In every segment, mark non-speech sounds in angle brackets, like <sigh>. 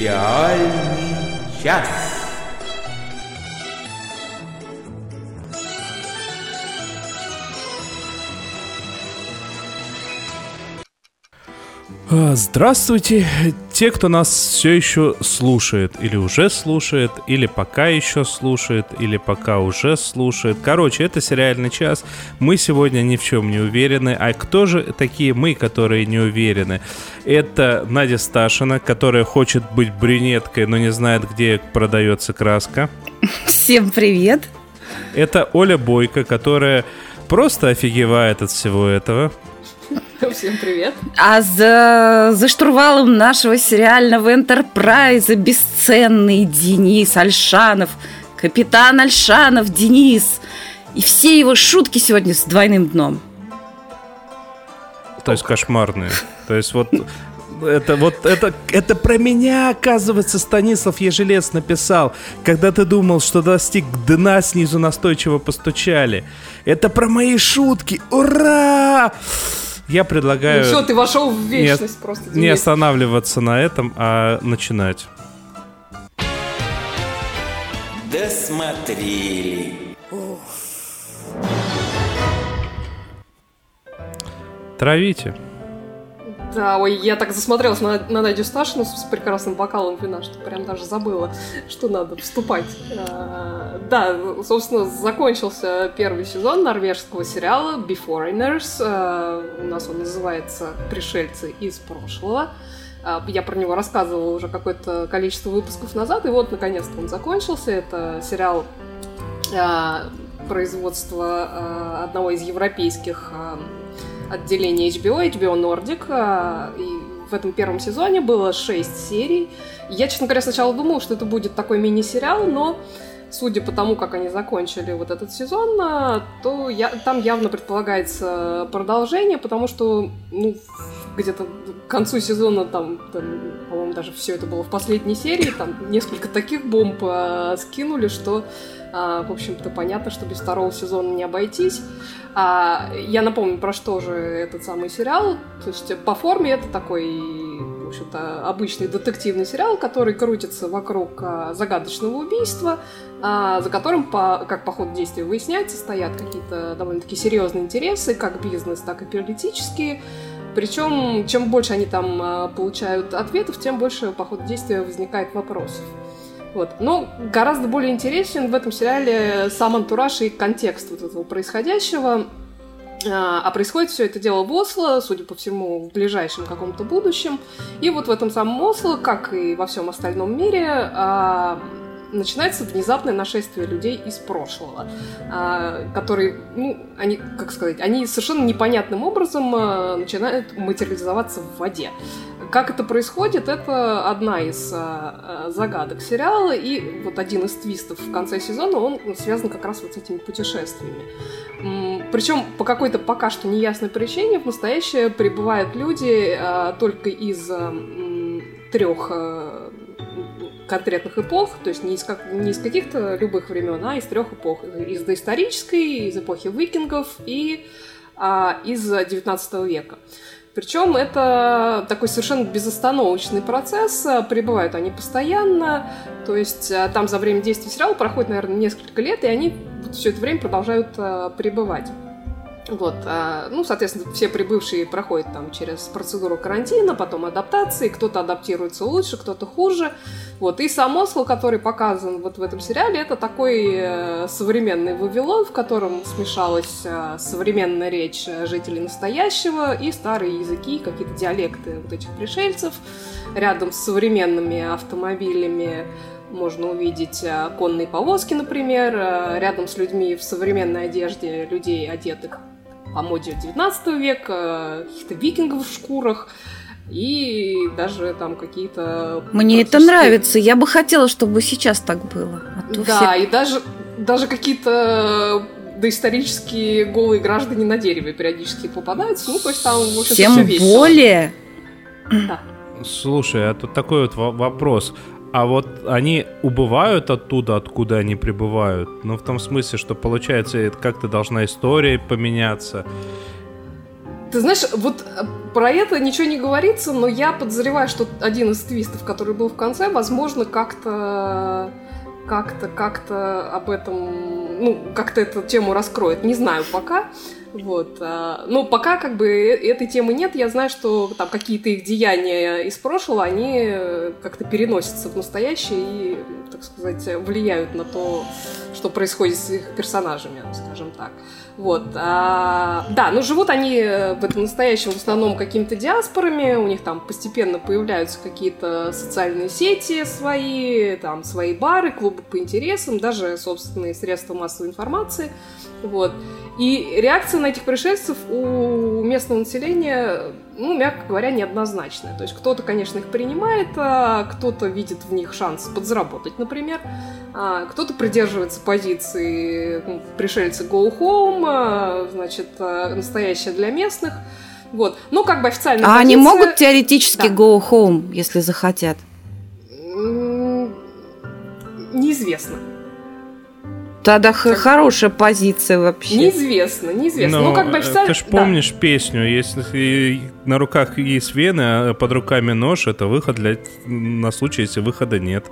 Сериальный час. А, Здравствуйте, те, кто нас все еще слушает, или уже слушает, или пока еще слушает, или пока уже слушает. Короче, это сериальный час. Мы сегодня ни в чем не уверены. А кто же такие мы, которые не уверены? Это Надя Сташина, которая хочет быть брюнеткой, но не знает, где продается краска. Всем привет. Это Оля Бойко, которая просто офигевает от всего этого. <laughs> Всем привет. А за, за штурвалом нашего сериального энтерпрайза бесценный Денис Альшанов, капитан Альшанов Денис. И все его шутки сегодня с двойным дном. То есть кошмарные. То есть вот это вот это это про меня, оказывается, Станислав Ежелец написал, когда ты думал, что достиг дна, снизу настойчиво постучали. Это про мои шутки. Ура! Я предлагаю Ну все, ты вошел в не, вечность просто. не Денис. останавливаться на этом, а начинать. Досмотрели. Травите. Да, ой, я так засмотрелась на, на Надю Сташину с прекрасным бокалом вина, что прям даже забыла, что надо вступать. А, да, собственно, закончился первый сезон норвежского сериала Beforeigners. А, у нас он называется «Пришельцы из прошлого». А, Я про него рассказывала уже какое-то количество выпусков назад, и вот, наконец-то, он закончился. Это сериал производства одного из европейских отделений HBO, HBO Nordic. а, И в этом первом сезоне было 6 серий. Я, честно говоря, сначала думала, что это будет такой мини-сериал, но судя по тому, как они закончили вот этот сезон, а, то я, там явно предполагается продолжение, потому что, ну, где-то концу сезона там, там, по-моему, даже все это было в последней серии, там несколько таких бомб а, скинули, что, а, в общем-то, понятно, что без второго сезона не обойтись. А, я напомню, про что же этот самый сериал. То есть по форме это такой, в общем-то, обычный детективный сериал, который крутится вокруг а, загадочного убийства, а, за которым, по, как по ходу действия выясняется, стоят какие-то довольно-таки серьезные интересы, как бизнес, так и политические. Причем, чем больше они там а, получают ответов, тем больше по ходу действия возникает вопросов. Вот. Но гораздо более интересен в этом сериале сам антураж и контекст вот этого происходящего. А а происходит все это дело в Осло, судя по всему, в ближайшем каком-то будущем. И вот в этом самом Осло, как и во всем остальном мире, а, начинается внезапное нашествие людей из прошлого, а, которые, ну, они, как сказать, они совершенно непонятным образом а, начинают материализоваться в воде. Как это происходит, это одна из а, загадок сериала, и вот один из твистов в конце сезона, он связан как раз вот с этими путешествиями. Причем по какой-то пока что неясной причине в настоящее прибывают люди только из трех конкретных эпох, то есть не из, как, не из каких-то любых времен, а из трех эпох. Из доисторической, из эпохи викингов и а, из 19 века. Причем это такой совершенно безостановочный процесс, а, прибывают они постоянно, то есть а, там за время действия сериала проходит, наверное, несколько лет, и они все это время продолжают а, пребывать. Вот, а, ну, соответственно, все прибывшие проходят там через процедуру карантина, потом адаптации, кто-то адаптируется лучше, кто-то хуже. Вот, и сам Осло, который показан вот в этом сериале, это такой э, современный Вавилон, в котором смешалась э, современная речь жителей настоящего и старые языки, какие-то диалекты вот этих пришельцев. Рядом с современными автомобилями можно увидеть э, конные повозки, например, рядом с людьми в современной одежде, людей, одетых по моде 19 века, каких-то викингов в шкурах и даже там какие-то... Мне это нравится. Я бы хотела, чтобы сейчас так было. А то Да, все- и даже, даже какие-то доисторические голые граждане на дереве периодически попадаются. Ну, то есть там, в общем-то, Тем весело. более. Да. Слушай, а тут такой вот во- вопрос. А вот они убывают оттуда, откуда они прибывают? Ну, в том смысле, что, получается, как-то должна история поменяться. Ты знаешь, вот э, про это ничего не говорится, но я подозреваю, что один из твистов, который был в конце, возможно, как-то как-то как-то об этом, ну, как-то эту тему раскроет. Не знаю пока. Вот. А, но пока как бы э, этой темы нет, я знаю, что там какие-то их деяния из прошлого, они э, как-то переносятся в настоящее и, так сказать, влияют на то, что происходит с их персонажами, скажем так. Вот. А, да, но живут они э, в этом настоящем в основном какими-то диаспорами, у них там постепенно появляются какие-то социальные сети свои, там свои бары, клубы по интересам, даже собственные средства массовой информации. Вот. И реакция на этих пришельцев у местного населения, ну, мягко говоря, неоднозначная. То есть кто-то, конечно, их принимает, а кто-то видит в них шанс подзаработать, например, а кто-то придерживается позиции ну, пришельцы go home, а, значит, а, настоящая для местных. Вот. Ну, как бы официально. А позиция... они могут теоретически да. go home, если захотят? Neизвестно. Тогда как... хорошая позиция вообще. Неизвестно, неизвестно. Но, ну, как бы э, официально... Ты же помнишь да. песню, если на руках есть вены, а под руками нож, это выход для... на случай, если выхода нет.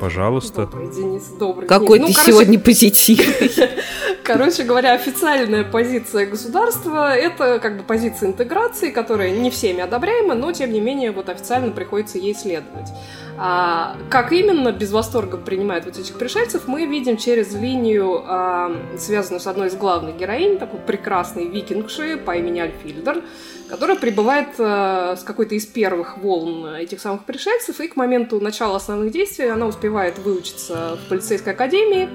Пожалуйста. Добрый, Денис, добрый. Какой Денис. ты ну, сегодня позитив. <laughs> Короче говоря, официальная позиция государства – это как бы позиция интеграции, которая не всеми одобряема, но тем не менее вот официально приходится ей следовать. А, как именно без восторга принимают вот этих пришельцев, мы видим через линию, а, связанную с одной из главных героинь, такой прекрасной викингши по имени Альфильдер, которая прибывает а, с какой-то из первых волн этих самых пришельцев, и к моменту начала основных действий она успевает выучиться в полицейской академии,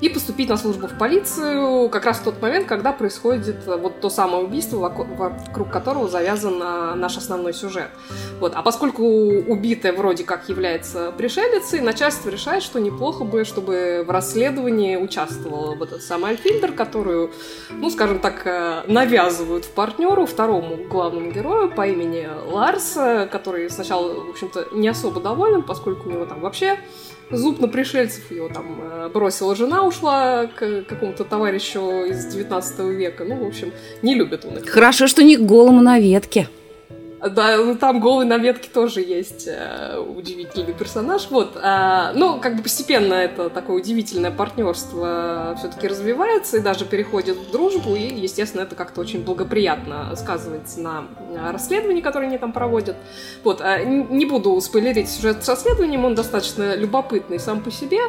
и поступить на службу в полицию как раз в тот момент, когда происходит э, вот то самое убийство, вокруг которого завязан э, наш основной сюжет. Вот. А поскольку убитая вроде как является пришелицей, начальство решает, что неплохо бы, чтобы в расследовании участвовала вот эта самая Альфильдер, которую, ну, скажем так, э, навязывают в партнеру, второму главному герою по имени Ларс, который сначала, в общем-то, не особо доволен, поскольку у него там вообще зуб на пришельцев его там э, бросила жена, ушла к какому-то товарищу из 19 века. Ну, в общем, не любят он их. Хорошо, что не к голому на ветке. Да, ну там голый на ветке тоже есть э, удивительный персонаж. Вот. Э, ну, как бы постепенно это такое удивительное партнерство все-таки развивается и даже переходит в дружбу. И, естественно, это как-то очень благоприятно сказывается на расследовании, которое они там проводят. Вот. Э, не буду спойлерить сюжет с расследованием, он достаточно любопытный сам по себе.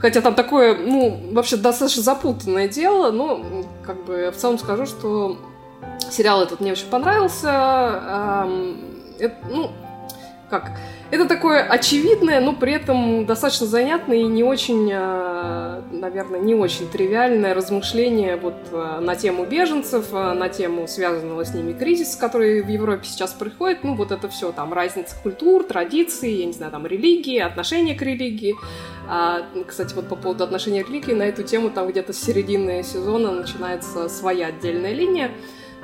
Хотя там такое, ну, вообще достаточно запутанное дело, но как бы в целом скажу, что Сериал этот мне очень понравился. Это, ну, как? Это такое очевидное, но при этом достаточно занятное и не очень, а, наверное, не очень тривиальное размышление вот а, на тему беженцев, а, на тему связанного с ними кризиса, который в Европе сейчас происходит. Ну, вот это все, там, разница культур, традиций, я не знаю, там, религии, отношения к религии. А, кстати, вот по поводу отношения к религии, на эту тему там где-то с середины сезона начинается своя отдельная линия.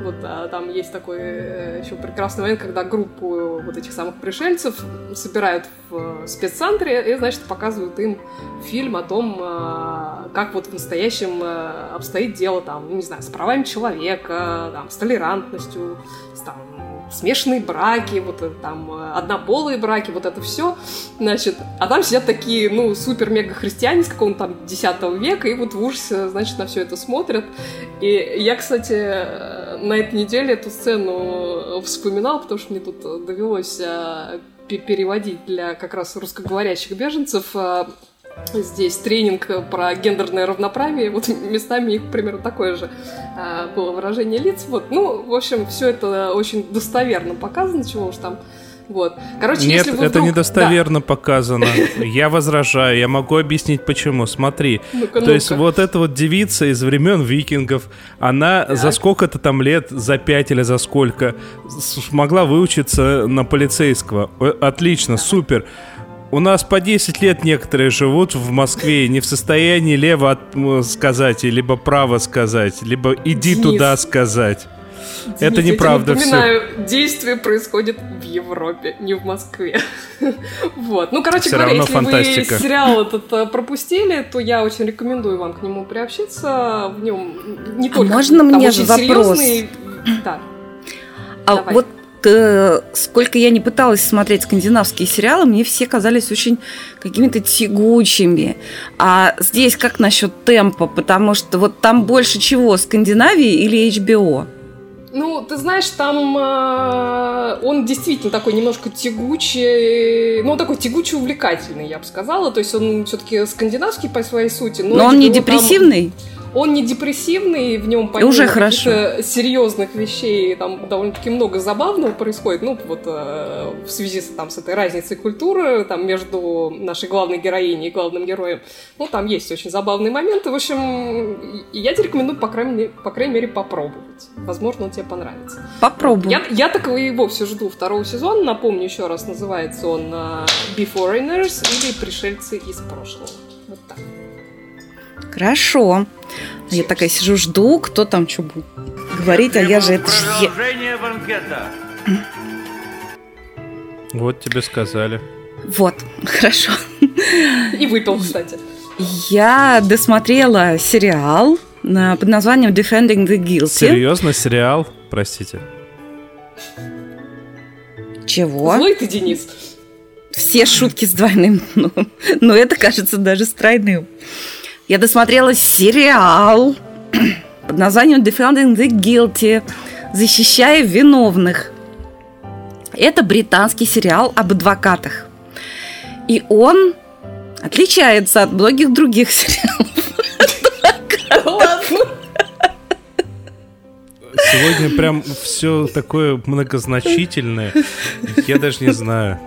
Вот а, там есть такой э, еще прекрасный момент, когда группу вот этих самых пришельцев собирают в спеццентре и, значит, показывают им фильм о том, а, как вот в настоящем а, обстоит дело там, не знаю, с правами человека, там, с толерантностью, с там, смешанные браки, вот э, там э, однополые браки, вот это все, значит, а там сидят такие, ну, супер-мега-христиане с какого-то там 10 века, и вот в ужасе, значит, на все это смотрят. И я, кстати, э, на этой неделе эту сцену вспоминал, потому что мне тут довелось переводить для как раз русскоговорящих беженцев здесь тренинг про гендерное равноправие, вот местами их примерно такое же было выражение лиц. Вот, ну, в общем, все это очень достоверно показано, чего уж там вот. Короче, Нет, если вы это вдруг... недостоверно да. показано. Я возражаю, я могу объяснить почему. Смотри, ну-ка, То ну-ка. есть вот эта вот девица из времен викингов, она так. за сколько-то там лет, за пять или за сколько, смогла выучиться на полицейского. Отлично, супер. У нас по 10 лет некоторые живут в Москве и не в состоянии лево от, сказать, либо право сказать, либо иди Денис, туда сказать. Денис, Это неправда я напоминаю, все. действие происходит в Европе, не в Москве. <laughs> вот. Ну, короче все говоря, если фантастика. вы сериал этот э, пропустили, то я очень рекомендую вам к нему приобщиться. В нем не а только можно мне же вопрос? Да. А Давай. вот э, сколько я не пыталась смотреть скандинавские сериалы, мне все казались очень какими-то тягучими. А здесь как насчет темпа? Потому что вот там больше чего, Скандинавии или HBO? Ну, ты знаешь, там э, он действительно такой немножко тягучий, ну, такой тягучий увлекательный, я бы сказала. То есть он все-таки скандинавский по своей сути. Но, но он не депрессивный? Там... Он не депрессивный, в нем помимо уже хорошо. серьезных вещей там довольно-таки много забавного происходит. Ну, вот э, в связи с, там, с этой разницей культуры там, между нашей главной героиней и главным героем. Ну, там есть очень забавные моменты. В общем, я тебе рекомендую, по крайней мере, по крайней мере попробовать. Возможно, он тебе понравится. Попробуй. Я, я так и вовсе жду второго сезона. Напомню еще раз, называется он uh, Beforeigners или Пришельцы из прошлого. Вот так. Хорошо. Я такая сижу, жду, кто там что будет говорить, а я же это же... банкета. Вот тебе сказали. Вот, <laughs> хорошо. И выпил, кстати. Я досмотрела сериал под названием Defending the Guilty. Серьезно, сериал? Простите. Чего? Злой ты, Денис. Все шутки с двойным, но, но это кажется даже с тройным я досмотрела сериал под названием Defending the Guilty, защищая виновных. Это британский сериал об адвокатах. И он отличается от многих других сериалов. Сегодня прям все такое многозначительное. Я даже не знаю.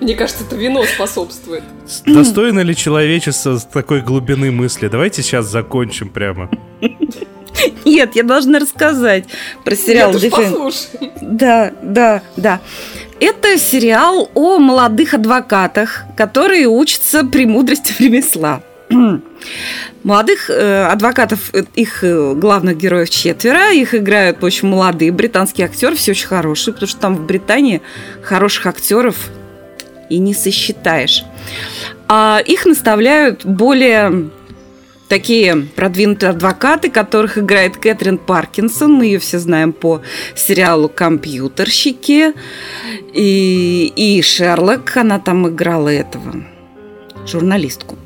<laughs> Мне кажется, это вино способствует. Достойно ли человечество с такой глубины мысли? Давайте сейчас закончим прямо. Нет, я должна рассказать про сериал Дефен. Да, да, да. Это сериал о молодых адвокатах, которые учатся премудрости ремесла. <clears throat> Молодых э, адвокатов, э, их э, главных героев четверо, их играют очень молодые британские актеры, все очень хорошие, потому что там в Британии хороших актеров и не сосчитаешь. А их наставляют более такие продвинутые адвокаты, которых играет Кэтрин Паркинсон. Мы ее все знаем по сериалу «Компьютерщики». И, и Шерлок, она там играла этого, журналистку.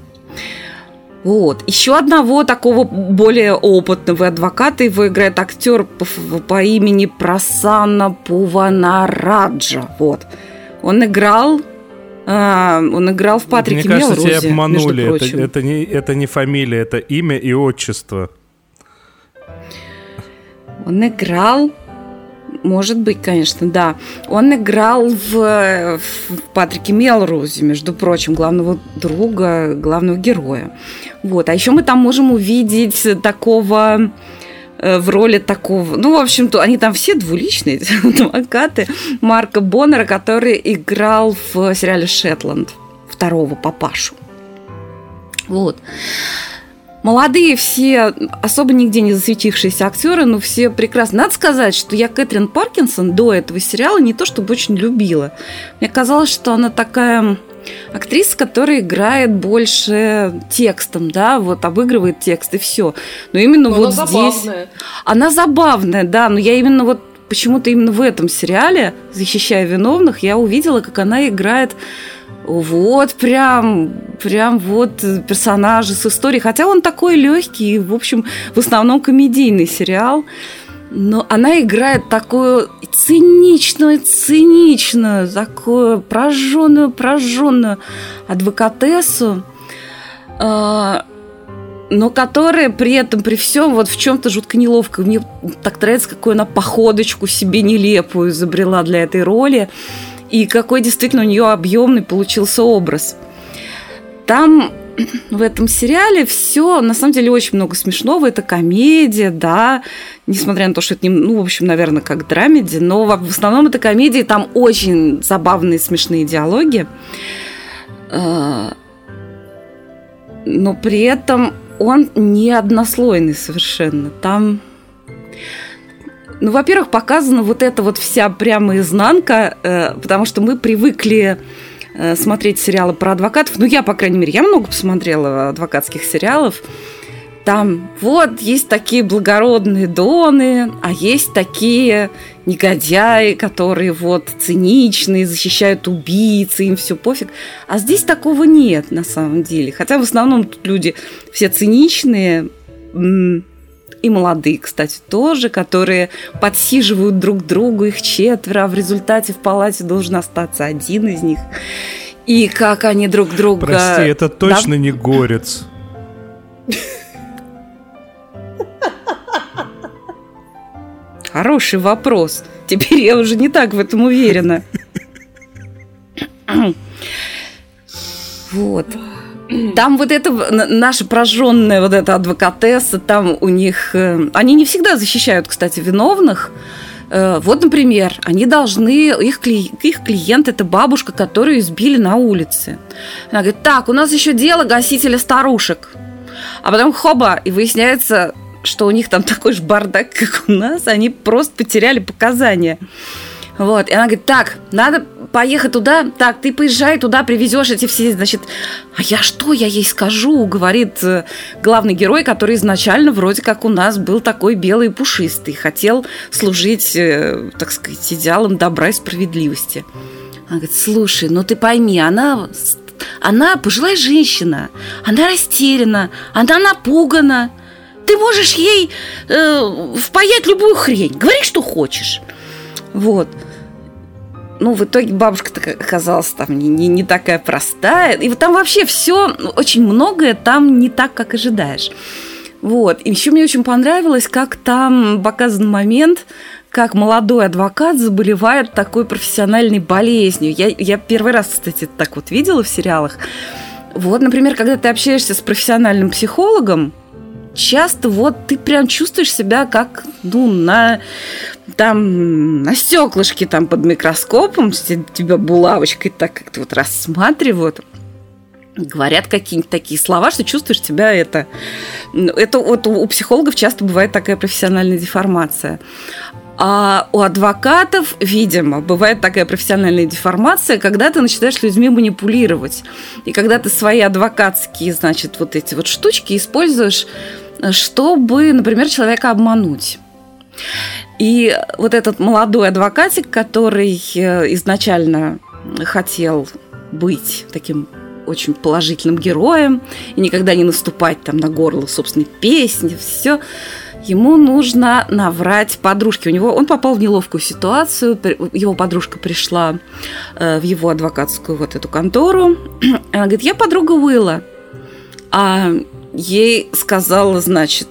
Вот. Еще одного такого более опытного адвоката его играет актер по, по имени Прасана Пуванараджа. Вот. Он играл а, он играл в Патрике Мне кажется, Мелрозе, тебя обманули. Это, это, не, это не фамилия, это имя и отчество. Он играл может быть, конечно, да. Он играл в, в Патрике Мелроузе, между прочим, главного друга, главного героя. Вот. А еще мы там можем увидеть такого в роли такого... Ну, в общем-то, они там все двуличные <laughs> адвокаты. Марка Боннера, который играл в сериале «Шетланд» второго папашу. Вот. Молодые все, особо нигде не засветившиеся актеры, но все прекрасно. Надо сказать, что я Кэтрин Паркинсон до этого сериала не то чтобы очень любила. Мне казалось, что она такая актриса, которая играет больше текстом, да, вот обыгрывает текст и все. Но именно но вот она здесь... Забавная. Она забавная, да, но я именно вот почему-то именно в этом сериале, защищая виновных, я увидела, как она играет вот прям, прям вот персонажи с историей. Хотя он такой легкий, в общем, в основном комедийный сериал. Но она играет такую циничную, циничную, такую прожженную, прожженную адвокатессу, э, но которая при этом, при всем, вот в чем-то жутко неловко. Мне так нравится, какую она походочку себе нелепую изобрела для этой роли, и какой действительно у нее объемный получился образ. Там в этом сериале все, на самом деле, очень много смешного. Это комедия, да, несмотря на то, что это, не, ну, в общем, наверное, как драмеди, но в основном это комедия, там очень забавные, смешные диалоги. А, но при этом он не однослойный совершенно. Там ну, во-первых, показана вот эта вот вся прямо изнанка, э, потому что мы привыкли смотреть сериалы про адвокатов. Ну, я, по крайней мере, я много посмотрела адвокатских сериалов. там вот есть такие благородные доны, а есть такие негодяи, которые вот циничные, защищают убийцы, им все пофиг. А здесь такого нет на самом деле. Хотя в основном тут люди все циничные, и молодые, кстати, тоже, которые подсиживают друг другу, их четверо, а в результате в палате должен остаться один из них. И как они друг друга... Прости, это точно да? не горец. Хороший вопрос. Теперь я уже не так в этом уверена. <laughs> Вот. <clears throat> Там вот это наша прожженная вот эта адвокатесса, там у них... Э, они не всегда защищают, кстати, виновных. Э, вот, например, они должны... Их, кли, их клиент – это бабушка, которую избили на улице. Она говорит, так, у нас еще дело гасителя старушек. А потом хоба, и выясняется, что у них там <laughs> такой же бардак, как у нас, они просто потеряли показания. Вот, и она говорит, так, надо поехать туда, так, ты поезжай туда, привезешь эти все, значит, а я что, я ей скажу, говорит э, главный герой, который изначально вроде как у нас был такой белый и пушистый, хотел служить, э, так сказать, идеалом добра и справедливости. Она говорит, слушай, ну ты пойми, она она пожилая женщина, она растеряна, она напугана, ты можешь ей э, впаять любую хрень. Говори, что хочешь. Вот. Ну, в итоге бабушка оказалась там не, не, не такая простая. И вот там вообще все, очень многое там не так, как ожидаешь. Вот. И еще мне очень понравилось, как там показан момент, как молодой адвокат заболевает такой профессиональной болезнью. Я, я первый раз, кстати, так вот видела в сериалах. Вот, например, когда ты общаешься с профессиональным психологом, часто вот ты прям чувствуешь себя как, ну, на там на стеклышке там под микроскопом тебя булавочкой так как-то вот рассматривают говорят какие-нибудь такие слова, что чувствуешь себя это. Это вот у психологов часто бывает такая профессиональная деформация. А у адвокатов, видимо, бывает такая профессиональная деформация, когда ты начинаешь людьми манипулировать. И когда ты свои адвокатские, значит, вот эти вот штучки используешь чтобы, например, человека обмануть. И вот этот молодой адвокатик, который э, изначально хотел быть таким очень положительным героем и никогда не наступать там на горло собственной песни, все, ему нужно наврать подружке. У него он попал в неловкую ситуацию. Его подружка пришла э, в его адвокатскую вот эту контору. <clears throat> Она говорит: я подруга Уилла. А ей сказала, значит,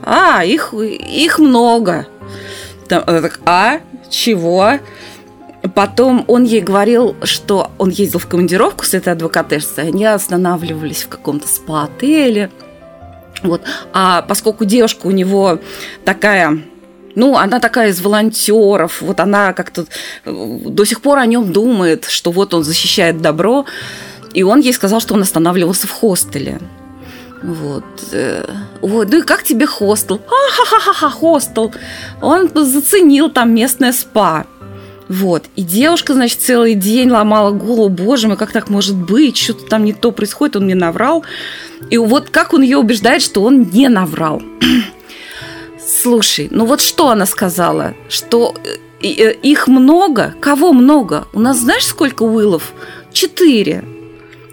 а, их, их много. Там, так, а, чего? Потом он ей говорил, что он ездил в командировку с этой адвокатессой, они останавливались в каком-то спа-отеле. Вот. А поскольку девушка у него такая ну, она такая из волонтеров, вот она как-то до сих пор о нем думает, что вот он защищает добро, и он ей сказал, что он останавливался в хостеле. Вот. Э, вот. Ну и как тебе хостел? А-ха-ха-ха, хостел. Он заценил там местное спа. Вот. И девушка, значит, целый день ломала голову, боже мой, как так может быть, что-то там не то происходит, он мне наврал. И вот как он ее убеждает, что он не наврал. <clears throat> Слушай, ну вот что она сказала? Что э, э, их много? Кого много? У нас знаешь, сколько Уиллов? Четыре.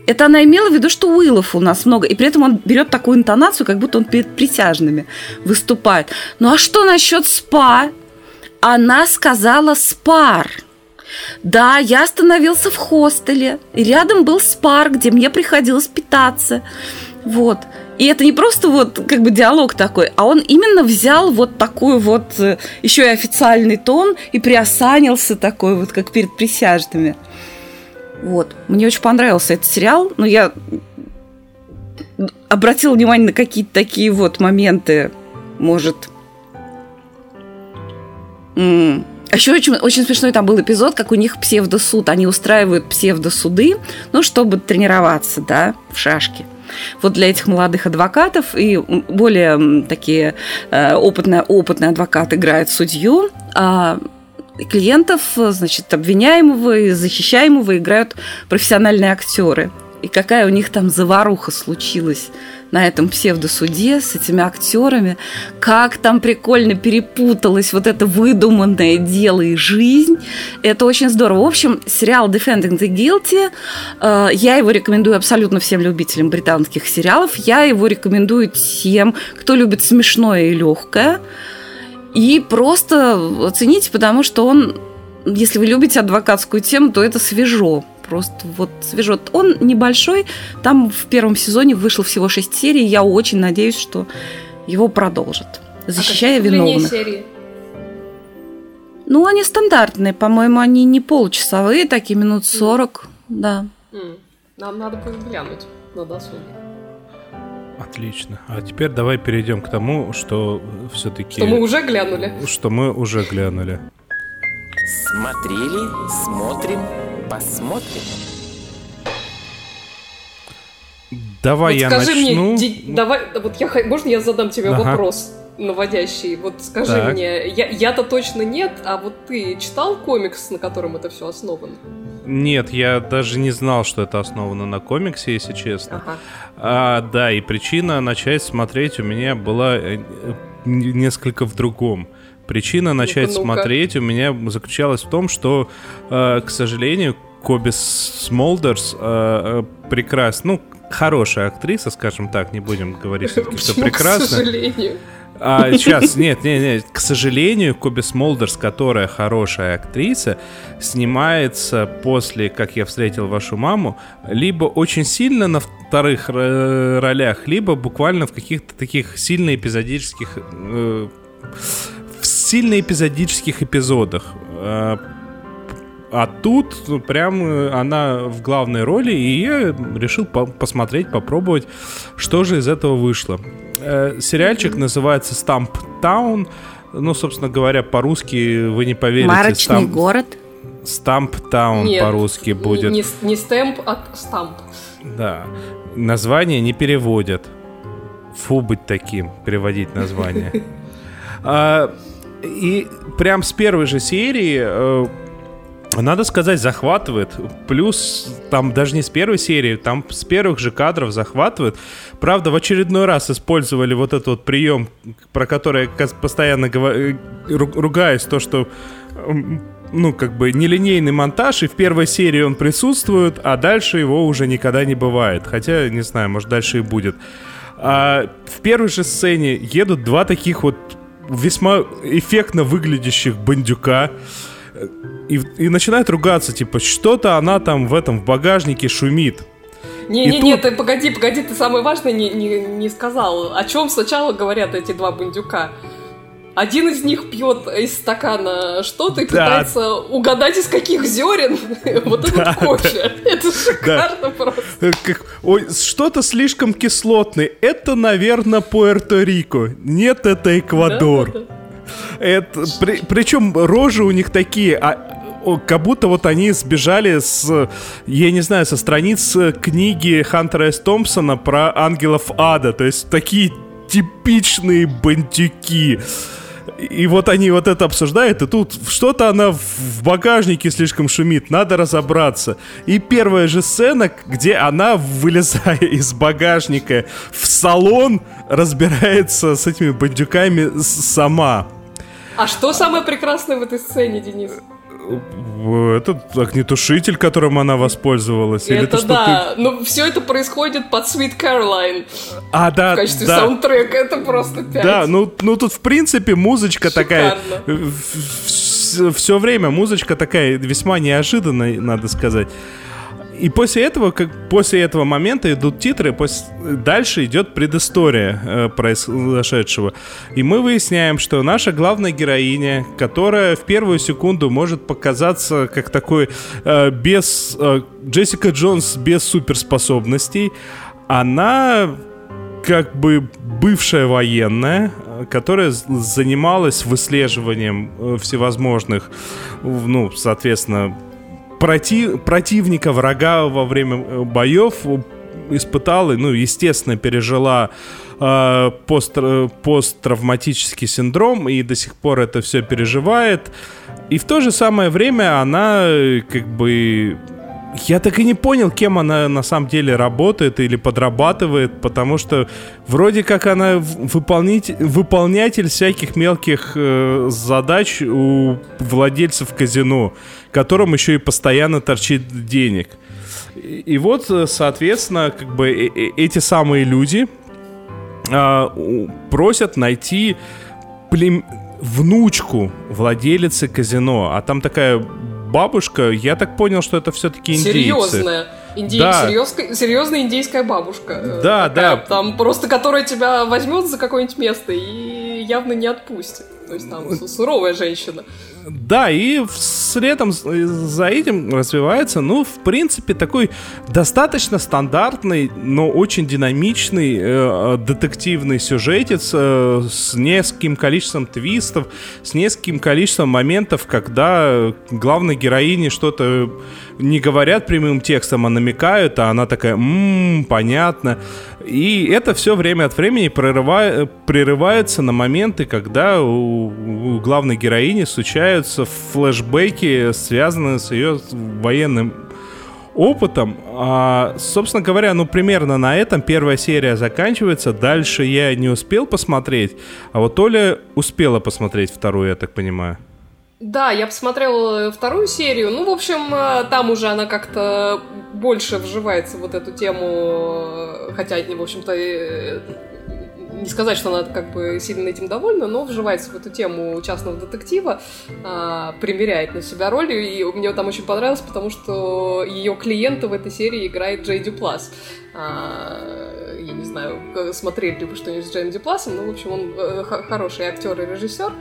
Это она имела в виду, что Уиллов у нас много. И при этом он берет такую интонацию, как будто он перед присяжными выступает. Ну а что насчет спа? Она сказала спар. Да, я остановился в хостеле. И рядом был спар, где мне приходилось питаться. Вот. И это не просто вот как бы диалог такой, а он именно взял вот такой вот э, еще и официальный тон и приосанился такой вот, как перед присяжными. Вот. Мне очень понравился этот сериал, но я обратила внимание на какие-то такие вот моменты, может... А еще очень, очень смешной там был эпизод, как у них псевдосуд. Они устраивают псевдосуды, ну, чтобы тренироваться, да, в шашки. Вот для этих молодых адвокатов и более такие э, опытные, опытные адвокаты играют судью, а клиентов, значит, обвиняемого и защищаемого играют профессиональные актеры. И какая у них там заваруха случилась на этом псевдосуде с этими актерами, как там прикольно перепуталось вот это выдуманное дело и жизнь. Это очень здорово. В общем, сериал Defending the Guilty, э, я его рекомендую абсолютно всем любителям британских сериалов. Я его рекомендую тем, кто любит смешное и легкое. И просто оцените, потому что он, если вы любите адвокатскую тему, то это свежо просто вот свежо. Он небольшой, там в первом сезоне вышло всего шесть серий, я очень надеюсь, что его продолжат, защищая а виновных. серии? Ну, они стандартные, по-моему, они не получасовые, такие минут сорок, да. Нам надо будет глянуть на досуге. Отлично. А теперь давай перейдем к тому, что все-таки... Что мы уже глянули. Что мы уже глянули. Смотрели, смотрим, посмотрим. Давай вот я скажи начну. Мне, ди, давай, вот я, можно я задам тебе ага. вопрос наводящий? Вот скажи так. мне, я, я-то точно нет, а вот ты читал комикс, на котором это все основано? Нет, я даже не знал, что это основано на комиксе, если честно. Ага. А, да, и причина начать смотреть у меня была э, несколько в другом. Причина начать ну смотреть у меня заключалась в том, что, э, к сожалению, Коби Смолдерс э, прекрасно, ну, хорошая актриса, скажем так, не будем говорить, что <laughs> прекрасно. К сожалению. А, сейчас, <laughs> нет, нет, нет, к сожалению, Коби Смолдерс, которая хорошая актриса, снимается после «Как я встретил вашу маму» либо очень сильно на вторых ролях, либо буквально в каких-то таких сильно эпизодических э, в сильно эпизодических эпизодах. А, тут прям э, она в главной роли, и я решил по посмотреть, попробовать, что же из этого вышло. Э, сериальчик называется Stamp Town. Ну, собственно говоря, по-русски вы не поверите. Марочный Stamp... город. Stamp Town по-русски будет. Не, не, не стемп, а стамп. Да. Название не переводят. Фу быть таким, переводить название. <laughs> А, и прям с первой же серии э, надо сказать, захватывает. Плюс там даже не с первой серии, там с первых же кадров захватывает. Правда, в очередной раз использовали вот этот вот прием, про который я постоянно говорю, э, ругаюсь, то, что ну, как бы нелинейный монтаж, и в первой серии он присутствует, а дальше его уже никогда не бывает. Хотя, не знаю, может, дальше и будет. А в первой же сцене едут два таких вот весьма эффектно выглядящих бандюка и, и начинает ругаться, типа, что-то она там в этом в багажнике шумит. Не-не-не, тут... ты погоди, погоди, ты самое важное не, не, не сказал. О чем сначала говорят эти два бандюка? Один из них пьет из стакана что-то и да. пытается угадать, из каких зерен <laughs> вот этот кофе. Это шикарно просто. Э, ой, что-то слишком кислотный. Это, наверное, Пуэрто-Рико. Нет, это Эквадор. Это, при, причем рожи у них такие, а как будто вот они сбежали с, я не знаю, со страниц книги Хантера С. Томпсона про ангелов ада. То есть такие типичные бандюки. И вот они вот это обсуждают, и тут что-то она в багажнике слишком шумит, надо разобраться. И первая же сцена, где она, вылезая <laughs> из багажника в салон, разбирается с этими бандюками сама. А что самое прекрасное в этой сцене, Денис? Этот огнетушитель, которым она воспользовалась. Это, Или это да, ты... но все это происходит под Sweet Caroline. А, да, В качестве да. саундтрека, это просто пять. Да, ну, ну тут в принципе музычка Шикарно. такая... Все время музычка такая весьма неожиданная, надо сказать. И после этого, как после этого момента идут титры, после, дальше идет предыстория э, произошедшего. И мы выясняем, что наша главная героиня, которая в первую секунду может показаться как такой э, без э, Джессика Джонс без суперспособностей, она как бы бывшая военная, которая занималась выслеживанием э, всевозможных, ну, соответственно, против, противника, врага во время э, боев испытала, ну, естественно, пережила э, пост, э, посттравматический синдром и до сих пор это все переживает. И в то же самое время она э, как бы я так и не понял, кем она на самом деле работает или подрабатывает, потому что вроде как она выполнить, выполнятель всяких мелких э, задач у владельцев казино, которым еще и постоянно торчит денег. И, и вот, э, соответственно, как бы э, э, эти самые люди э, просят найти плем... внучку владелицы казино, а там такая бабушка, я так понял, что это все-таки индейцы. Серьезная. Инди... Да. Серьез... Серьезная индейская бабушка. Да, такая, да. Там просто, которая тебя возьмет за какое-нибудь место и явно не отпустит. То есть там суровая женщина. Да, и следом за этим развивается, ну, в принципе, такой достаточно стандартный, но очень динамичный э, детективный сюжетец э, с нескольким количеством твистов, с нескольким количеством моментов, когда главной героине что-то не говорят прямым текстом, а намекают, а она такая, ммм, понятно. И это все время от времени прерывая, прерывается на моменты, когда у, у главной героини случаются флешбеки, связанные с ее военным опытом. А, собственно говоря, ну примерно на этом первая серия заканчивается. Дальше я не успел посмотреть, а вот Оля успела посмотреть вторую, я так понимаю. Да, я посмотрела вторую серию. Ну, в общем, э, там уже она как-то больше вживается вот эту тему, э, хотя, в общем-то, не сказать, что она как бы сильно этим довольна, но вживается в эту тему частного детектива, а, примеряет на себя роль, и мне там очень понравилось, потому что ее клиента в этой серии играет Джей Дюплас. А, я не знаю, смотрели ли вы что-нибудь с Джейм Дюпласом, но, в общем, он э, хороший актер и режиссер.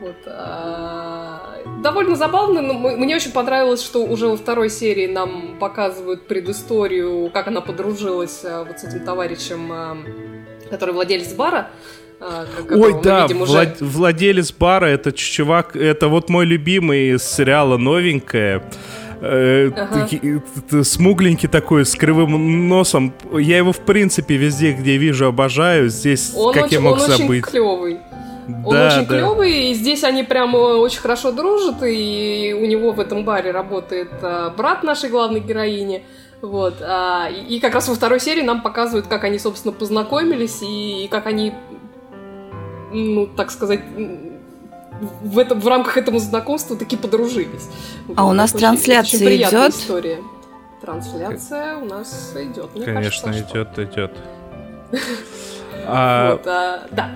Вот, а... Довольно забавно, но мне очень понравилось, что уже во второй серии нам показывают предысторию, как она подружилась а, вот с этим товарищем, а, который владелец бара. Ой, да, видим, уже... владелец бара, это чувак, это вот мой любимый из сериала «Новенькая». Э, ага. смугленький такой, с кривым носом. Я его, в принципе, везде, где вижу, обожаю. Здесь, он как очень, я мог он забыть. Очень клевый. Он да, очень да. клевый, и здесь они прям очень хорошо дружат, и у него в этом баре работает а, брат нашей главной героини. Вот. А, и, как раз во второй серии нам показывают, как они, собственно, познакомились, и, и как они, ну, так сказать, в, этом, в рамках этого знакомства таки подружились. А вот. у нас очень, трансляция очень идет? история. Трансляция у нас идет. Мне Конечно, кажется, идет, что... идет. <laughs> а... Вот, а, да.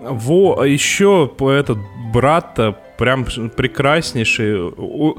Во, еще этот брат прям прекраснейший.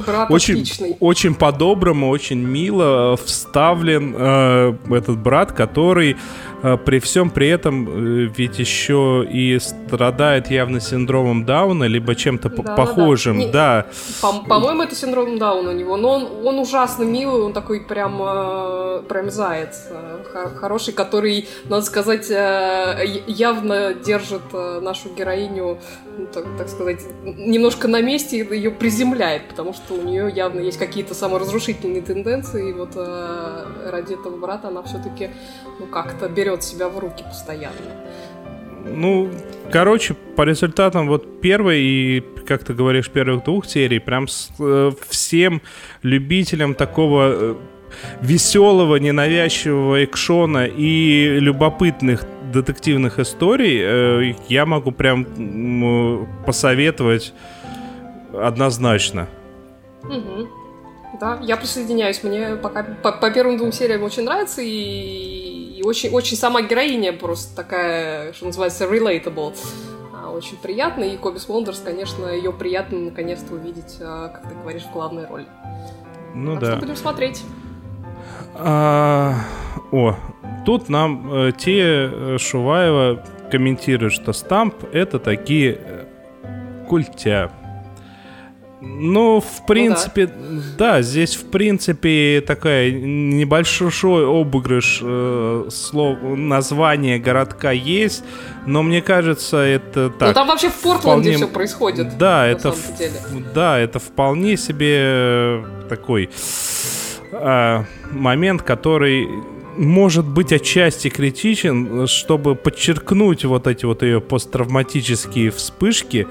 Брат очень, отличный. очень по-доброму, очень мило вставлен э, этот брат, который э, при всем при этом э, ведь еще и страдает явно синдромом Дауна, либо чем-то да, похожим, да. да. По- по-моему, это синдром Дауна у него, но он, он ужасно милый, он такой прям, э, прям заяц, э, хороший, который, надо сказать, э, явно держит э, нашу героиню, так, так сказать, немножко на месте ее приземляет, потому что у нее явно есть какие-то саморазрушительные тенденции, и вот э, ради этого брата она все-таки ну как-то берет себя в руки постоянно. Ну, короче, по результатам вот первой и, как ты говоришь, первых двух серий, прям с, э, всем любителям такого э, веселого, ненавязчивого экшона и любопытных детективных историй, э, я могу прям посоветовать однозначно. Угу. Да, я присоединяюсь. Мне пока по, по первым двум сериям очень нравится, и, и очень, очень сама героиня просто такая, что называется, relatable. А, очень приятно, и Коби Смолдерс, конечно, ее приятно наконец-то увидеть, а, как ты говоришь, в главной роли. Ну так да. Что будем смотреть. А, о, тут нам э, те э, Шуваева комментируют, что стамп это такие э, культя. Ну, в принципе, ну, да. да, здесь в принципе такая небольшой обыгрыш э, слов, названия городка есть, но мне кажется, это так. Ну там вообще в Портленде вполне... все происходит. Да, это в... да, это вполне себе э, такой э, момент, который может быть отчасти критичен, чтобы подчеркнуть вот эти вот ее посттравматические вспышки.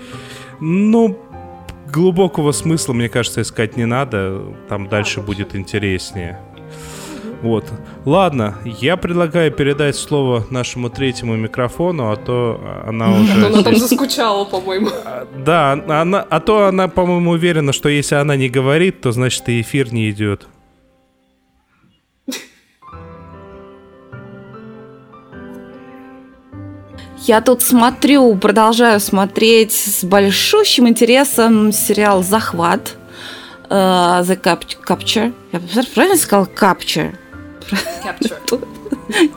Но глубокого смысла, мне кажется, искать не надо. Там дальше будет интереснее. Вот. Ладно, я предлагаю передать слово нашему третьему микрофону, а то она уже... Она там заскучала, по-моему. А, да, она, а то она, по-моему, уверена, что если она не говорит, то значит и эфир не идет. Я тут смотрю, продолжаю смотреть с большущим интересом сериал «Захват». Uh, The Capture. Я правильно сказал Capture? Capture.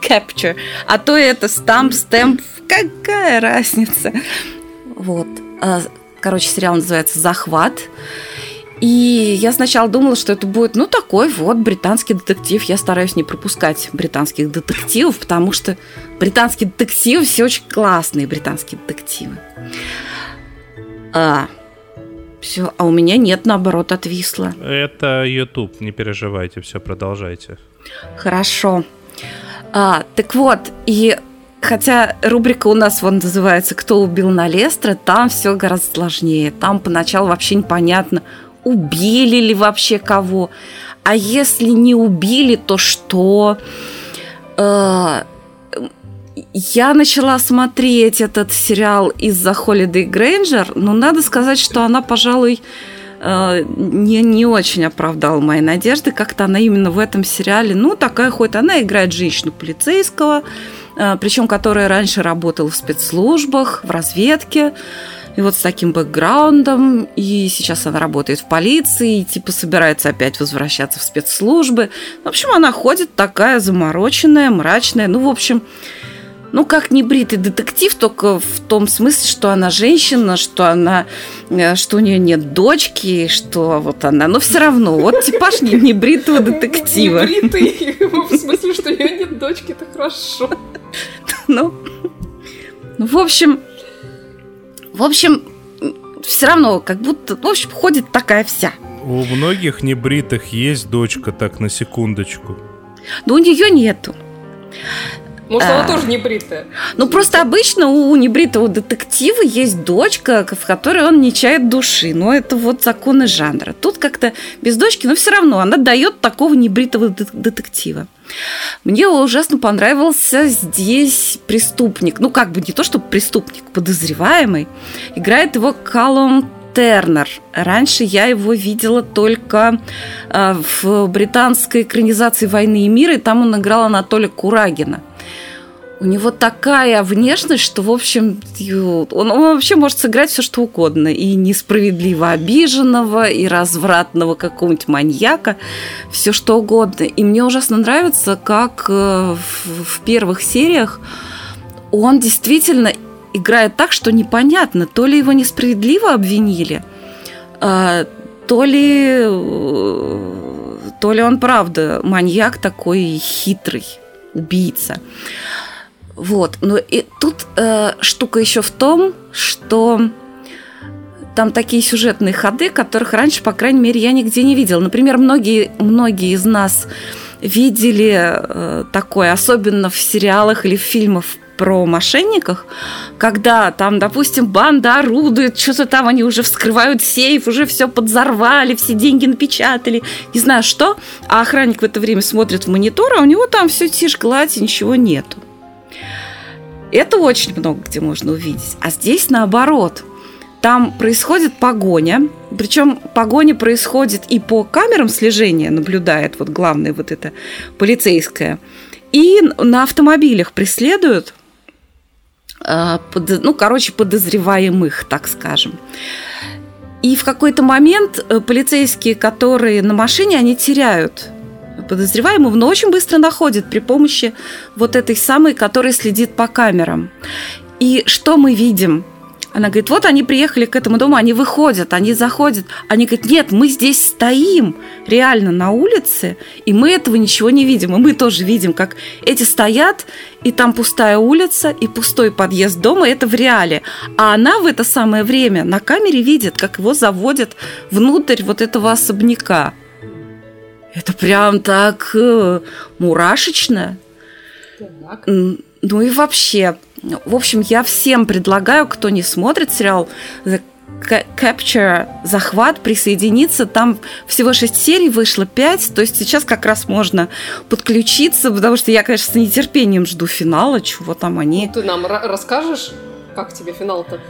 <laughs> Capture. А то это стамп, стемп. Какая разница? Вот. А, короче, сериал называется «Захват». И я сначала думала, что это будет, ну, такой вот британский детектив. Я стараюсь не пропускать британских детективов, потому что британские детективы все очень классные британские детективы. А, все, а у меня нет, наоборот, отвисло. Это YouTube, не переживайте, все, продолжайте. Хорошо. А, так вот, и Хотя рубрика у нас вон называется «Кто убил на Лестра», там все гораздо сложнее. Там поначалу вообще непонятно, убили ли вообще кого. А если не убили, то что? Э, я начала смотреть этот сериал из-за Холидей Грейнджер, но надо сказать, что она, пожалуй, э, не, не очень оправдала мои надежды. Как-то она именно в этом сериале, ну, такая хоть она играет женщину полицейского, э, причем которая раньше работала в спецслужбах, в разведке и вот с таким бэкграундом, и сейчас она работает в полиции, и типа собирается опять возвращаться в спецслужбы. В общем, она ходит такая замороченная, мрачная, ну, в общем, ну, как не бритый детектив, только в том смысле, что она женщина, что она, э, что у нее нет дочки, что вот она, но все равно, вот типаж <laughs> не, не бритого детектива. Не бритый, <laughs> в смысле, что у нее нет дочки, это хорошо. <laughs> Ну, в общем, в общем, все равно, как будто, в общем, ходит такая вся. У многих небритых есть дочка, так на секундочку. Но у нее нету. Может, она а, тоже небритая. Ну, просто обычно у небритого детектива есть дочка, в которой он не чает души. Но это вот законы жанра. Тут как-то без дочки, но все равно она дает такого небритого детектива. Мне ужасно понравился здесь преступник. Ну, как бы не то, что преступник, подозреваемый. Играет его Калум Тернер. Раньше я его видела только э, в британской экранизации «Войны и мира», и там он играл Анатолия Курагина – у него такая внешность, что, в общем, он, он вообще может сыграть все, что угодно. И несправедливо обиженного, и развратного какого-нибудь маньяка, все что угодно. И мне ужасно нравится, как э, в, в первых сериях он действительно играет так, что непонятно, то ли его несправедливо обвинили, а, то ли, э, то ли он правда маньяк такой хитрый, убийца. Вот. Но и тут э, штука еще в том, что там такие сюжетные ходы, которых раньше, по крайней мере, я нигде не видела. Например, многие, многие из нас видели э, такое, особенно в сериалах или в фильмах про мошенниках, когда там, допустим, банда орудует, что-то там они уже вскрывают сейф, уже все подзорвали, все деньги напечатали, не знаю что, а охранник в это время смотрит в монитор, а у него там все тишь, гладь, ничего нету. Это очень много где можно увидеть. А здесь наоборот. Там происходит погоня, причем погоня происходит и по камерам слежения, наблюдает вот главное вот это полицейское, и на автомобилях преследуют, а, ну, короче, подозреваемых, так скажем. И в какой-то момент э, полицейские, которые на машине, они теряют подозреваемого, но очень быстро находит при помощи вот этой самой, которая следит по камерам. И что мы видим? Она говорит, вот они приехали к этому дому, они выходят, они заходят. Они говорят, нет, мы здесь стоим реально на улице, и мы этого ничего не видим. И мы тоже видим, как эти стоят, и там пустая улица, и пустой подъезд дома, это в реале. А она в это самое время на камере видит, как его заводят внутрь вот этого особняка. Это прям так э, мурашечно. Так. Ну и вообще, в общем, я всем предлагаю, кто не смотрит сериал The Capture захват присоединиться. Там всего 6 серий вышло 5, то есть сейчас как раз можно подключиться, потому что я, конечно, с нетерпением жду финала, чего там они. Ну, ты нам расскажешь, как тебе финал-то?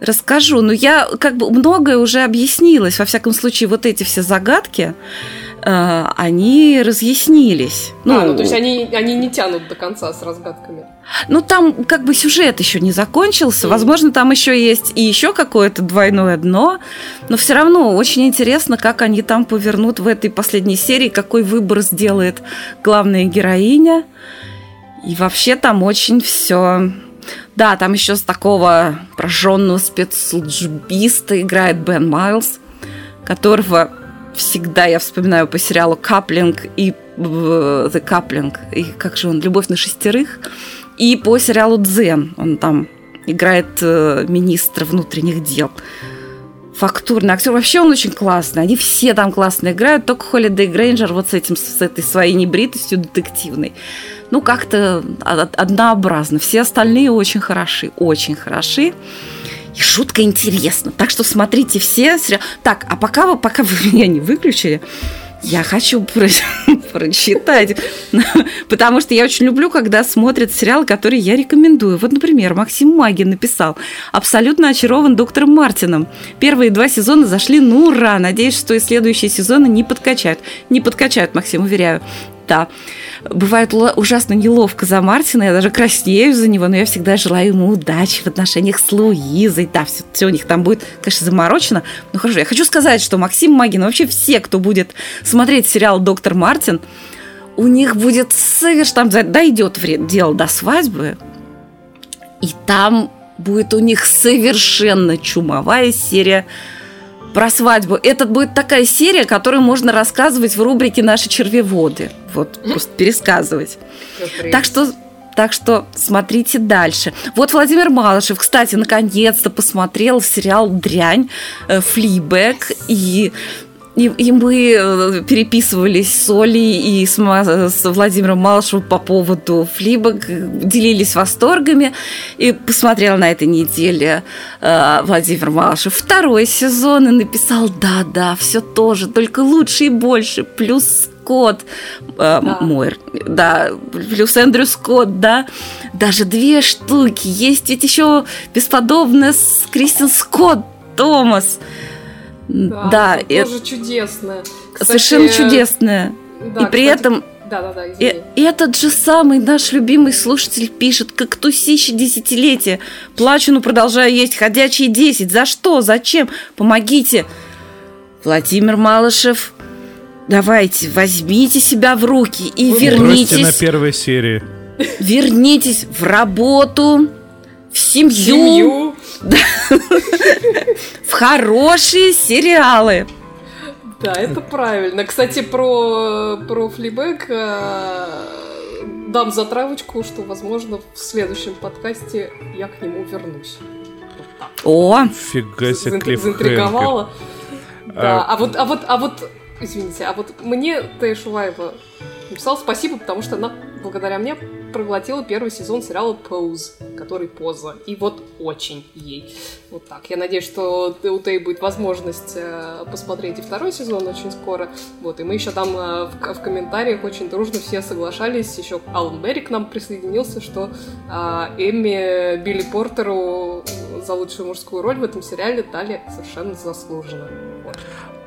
Расскажу. Но я как бы многое уже объяснилось. Во всяком случае, вот эти все загадки, э, они разъяснились. Ну, а, ну, то есть они, они не тянут до конца с разгадками. Ну, там как бы сюжет еще не закончился. Mm. Возможно, там еще есть и еще какое-то двойное дно. Но все равно очень интересно, как они там повернут в этой последней серии, какой выбор сделает главная героиня. И вообще там очень все да, там еще с такого прожженного спецслужбиста играет Бен Майлз, которого всегда я вспоминаю по сериалу «Каплинг» и The Coupling, и как же он, «Любовь на шестерых», и по сериалу «Дзен». Он там играет э, министра внутренних дел. Фактурный актер. Вообще он очень классный. Они все там классно играют, только Холидей Грейнджер вот с, этим, с этой своей небритостью детективной ну, как-то однообразно. Все остальные очень хороши, очень хороши. И шутка интересна. Так что смотрите все. Так, а пока вы, пока вы <laughs> меня не выключили, я хочу про <laughs> прочитать. <laughs> Потому что я очень люблю, когда смотрят сериалы, которые я рекомендую. Вот, например, Максим Магин написал «Абсолютно очарован доктором Мартином». Первые два сезона зашли ну ура. Надеюсь, что и следующие сезоны не подкачают. Не подкачают, Максим, уверяю да. Бывает ужасно неловко за Мартина, я даже краснею за него, но я всегда желаю ему удачи в отношениях с Луизой. Да, все, все у них там будет, конечно, заморочено. Но хорошо, я хочу сказать, что Максим Магин, вообще все, кто будет смотреть сериал «Доктор Мартин», у них будет совершенно... Там дойдет дело до свадьбы, и там будет у них совершенно чумовая серия про свадьбу. Это будет такая серия, которую можно рассказывать в рубрике «Наши червеводы». Вот, просто пересказывать. Так что так что смотрите дальше. Вот Владимир Малышев, кстати, наконец-то посмотрел сериал «Дрянь», э, «Флибэк», и и, и мы э, переписывались с Олей и с, с Владимиром Малышевым по поводу флибок, делились восторгами. И посмотрел на этой неделе э, Владимир Малышев второй сезон и написал, да-да, все тоже, только лучше и больше, плюс Скотт, э, да. Мойер, да, плюс Эндрю Скотт, да, даже две штуки. Есть ведь еще бесподобная с Кристин Скотт, Томас. Да, да это тоже чудесное. Кстати, совершенно чудесное. Да, и при кстати, этом да, да, да, и, этот же самый наш любимый слушатель пишет, как тусище десятилетия. Плачу, но продолжаю есть ходячие десять. За что? Зачем? Помогите. Владимир Малышев, давайте, возьмите себя в руки и Вы вернитесь. на первой серии. Вернитесь в работу, в семью. семью. В хорошие сериалы. Да, это правильно. Кстати, про, про флибэк э, дам затравочку, что, возможно, в следующем подкасте я к нему вернусь. О! Фига себе, Заинтриговала. Да, а, а вот, а вот, а вот, извините, а вот мне Тэя Шуваева написал спасибо, потому что она благодаря мне проглотила первый сезон сериала Pose, который поза. И вот очень ей. Вот так. Я надеюсь, что у Тей будет возможность э, посмотреть и второй сезон очень скоро. Вот. И мы еще там э, в, в комментариях очень дружно все соглашались. Еще Алан Берри к нам присоединился, что э, Эмми Билли Портеру за лучшую мужскую роль в этом сериале дали совершенно заслуженно. Вот.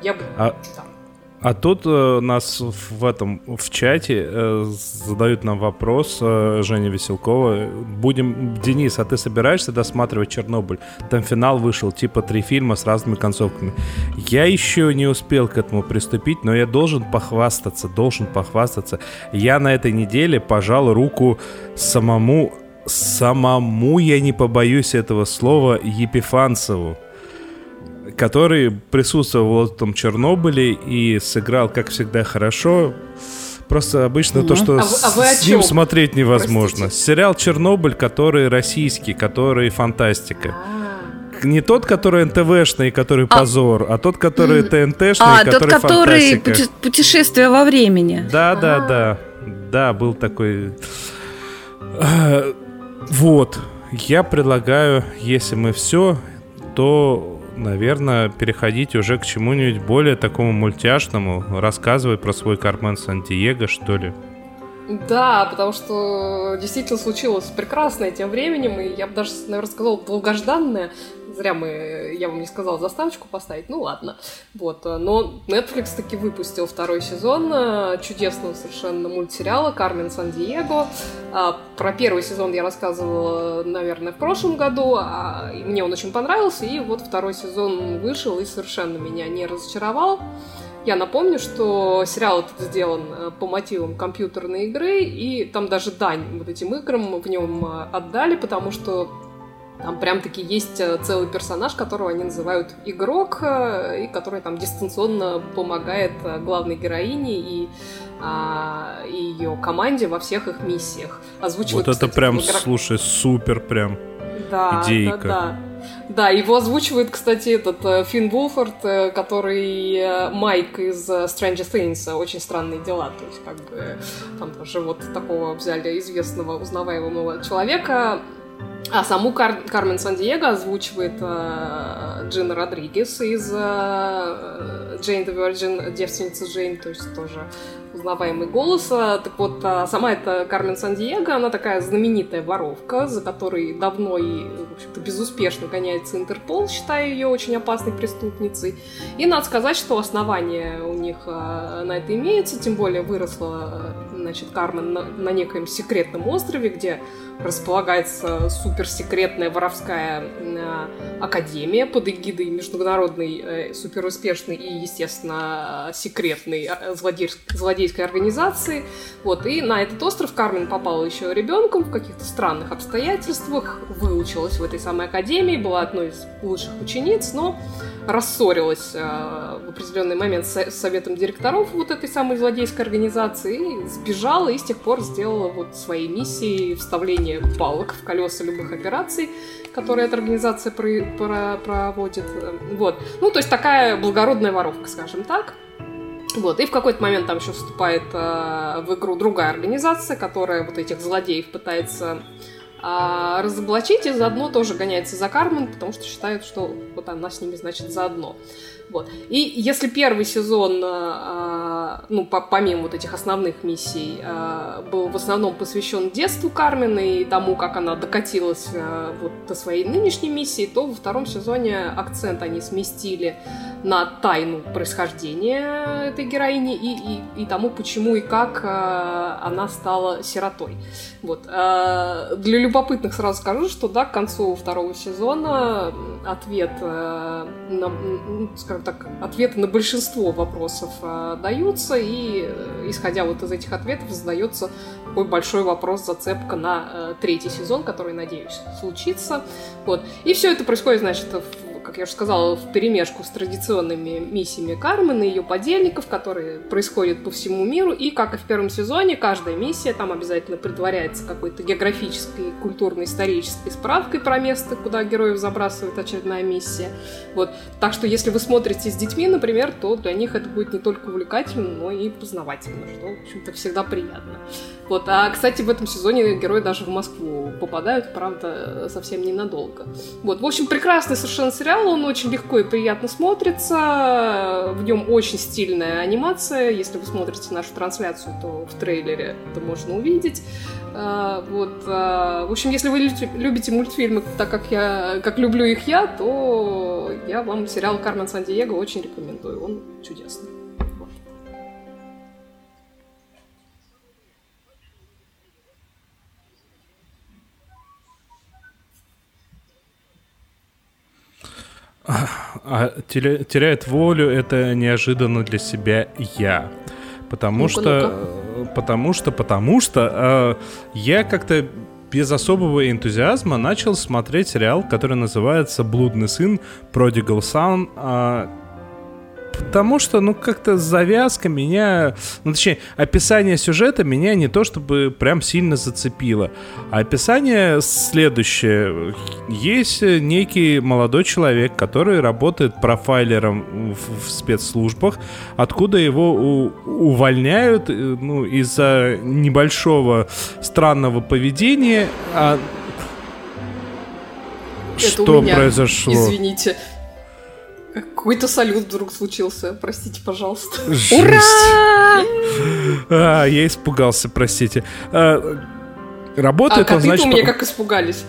Я бы... А... Да. А тут э, нас в этом в чате э, задают нам вопрос э, Женя Веселкова. Будем, Денис, а ты собираешься досматривать Чернобыль? Там финал вышел, типа три фильма с разными концовками. Я еще не успел к этому приступить, но я должен похвастаться, должен похвастаться. Я на этой неделе пожал руку самому, самому я не побоюсь этого слова, Епифанцеву который присутствовал в этом Чернобыле и сыграл, как всегда, хорошо. Просто обычно mm-hmm. то, что а с, а с ним смотреть невозможно. Простите. Сериал Чернобыль, который российский, который фантастика. А-а-а. Не тот, который НТВшный, который а... позор, а тот, который ТНТшный, а, который тот, который фантастика. путешествие во времени. Да, да, А-а-а. да. Да, был такой... Вот. Я предлагаю, если мы все, то наверное, переходить уже к чему-нибудь более такому мультяшному. Рассказывай про свой Кармен Сан-Диего, что ли. Да, потому что действительно случилось прекрасное тем временем, и я бы даже, наверное, сказала, долгожданное. Зря мы, я вам не сказала заставочку поставить, ну ладно. Вот, но Netflix таки выпустил второй сезон э, чудесного совершенно мультсериала «Кармен Сан-Диего». А, про первый сезон я рассказывала, наверное, в прошлом году, а мне он очень понравился, и вот второй сезон вышел и совершенно меня не разочаровал. Я напомню, что сериал этот сделан э, по мотивам компьютерной игры, и там даже дань вот этим играм в нем э, отдали, потому что там прям-таки есть э, целый персонаж, которого они называют игрок, и который там дистанционно помогает главной героине и, а, и ее команде во всех их миссиях. Озвучивает, вот это кстати, прям, игрок... слушай, супер прям да, идейка. Да, да. Да, его озвучивает, кстати, этот э, Финн Вулфорд, э, который э, Майк из Stranger Things, очень странные дела. То есть, как бы, там тоже вот такого взяли известного, узнаваемого человека. А саму Кар Кармен Сан-Диего озвучивает э, Джина Родригес из э, Джейн the Virgin, девственница Джейн, то есть тоже узнаваемый голос. Так вот, а, сама эта Кармен Сан-Диего, она такая знаменитая воровка, за которой давно и, в общем-то, безуспешно гоняется Интерпол, считая ее очень опасной преступницей. И надо сказать, что основания у них а, на это имеются, тем более выросла, значит, Кармен на, на некоем секретном острове, где располагается суперсекретная воровская а, академия под эгидой международной э, суперуспешной и, естественно, секретной злодейской злодейской организации. Вот, и на этот остров Кармен попала еще ребенком в каких-то странных обстоятельствах, выучилась в этой самой академии, была одной из лучших учениц, но рассорилась э, в определенный момент с советом директоров вот этой самой злодейской организации сбежала, и с тех пор сделала вот своей миссией вставление палок в колеса любых операций, которые эта организация про про проводит. Вот. Ну, то есть такая благородная воровка, скажем так. Вот, и в какой-то момент там еще вступает э, в игру другая организация, которая вот этих злодеев пытается э, разоблачить и заодно тоже гоняется за Кармен, потому что считают, что вот она с ними, значит, заодно. Вот. И если первый сезон, а, ну, по помимо вот этих основных миссий, а, был в основном посвящен детству Кармен и тому, как она докатилась вот до своей нынешней миссии, то во втором сезоне акцент они сместили на тайну происхождения этой героини и, и, и тому, почему и как она стала сиротой. Вот. Для любопытных сразу скажу, что да, к концу второго сезона ответ на, скажем скажем так, ответы на большинство вопросов э, даются, и э, исходя вот из этих ответов задается такой большой вопрос, зацепка на э, третий сезон, который, надеюсь, случится. Вот. И все это происходит, значит, в как я уже сказала, в перемешку с традиционными миссиями Кармен и ее подельников, которые происходят по всему миру. И, как и в первом сезоне, каждая миссия там обязательно предваряется какой-то географической, культурно-исторической справкой про место, куда героев забрасывает очередная миссия. Вот. Так что, если вы смотрите с детьми, например, то для них это будет не только увлекательно, но и познавательно, что, в общем-то, всегда приятно. Вот. А, кстати, в этом сезоне герои даже в Москву попадают, правда, совсем ненадолго. Вот. В общем, прекрасный совершенно сериал, сериал, он очень легко и приятно смотрится, в нем очень стильная анимация, если вы смотрите нашу трансляцию, то в трейлере это можно увидеть. А, вот, а, в общем, если вы любите мультфильмы, так как я, как люблю их я, то я вам сериал Кармен Сан-Диего очень рекомендую, он чудесный. А теряет волю это неожиданно для себя я. Потому ну что, ну потому что, потому что э, я как-то без особого энтузиазма начал смотреть сериал, который называется «Блудный сын. Prodigal Son», э, Потому что, ну, как-то завязка меня... Ну, точнее, описание сюжета меня не то чтобы прям сильно зацепило. А описание следующее. Есть некий молодой человек, который работает профайлером в, в спецслужбах, откуда его у, увольняют э, ну, из-за небольшого странного поведения. А... Это что произошло? Извините. Какой-то салют вдруг случился. Простите, пожалуйста. Ура! <laughs> А, я испугался, простите. А, А работает он, коты значит... у меня как испугались.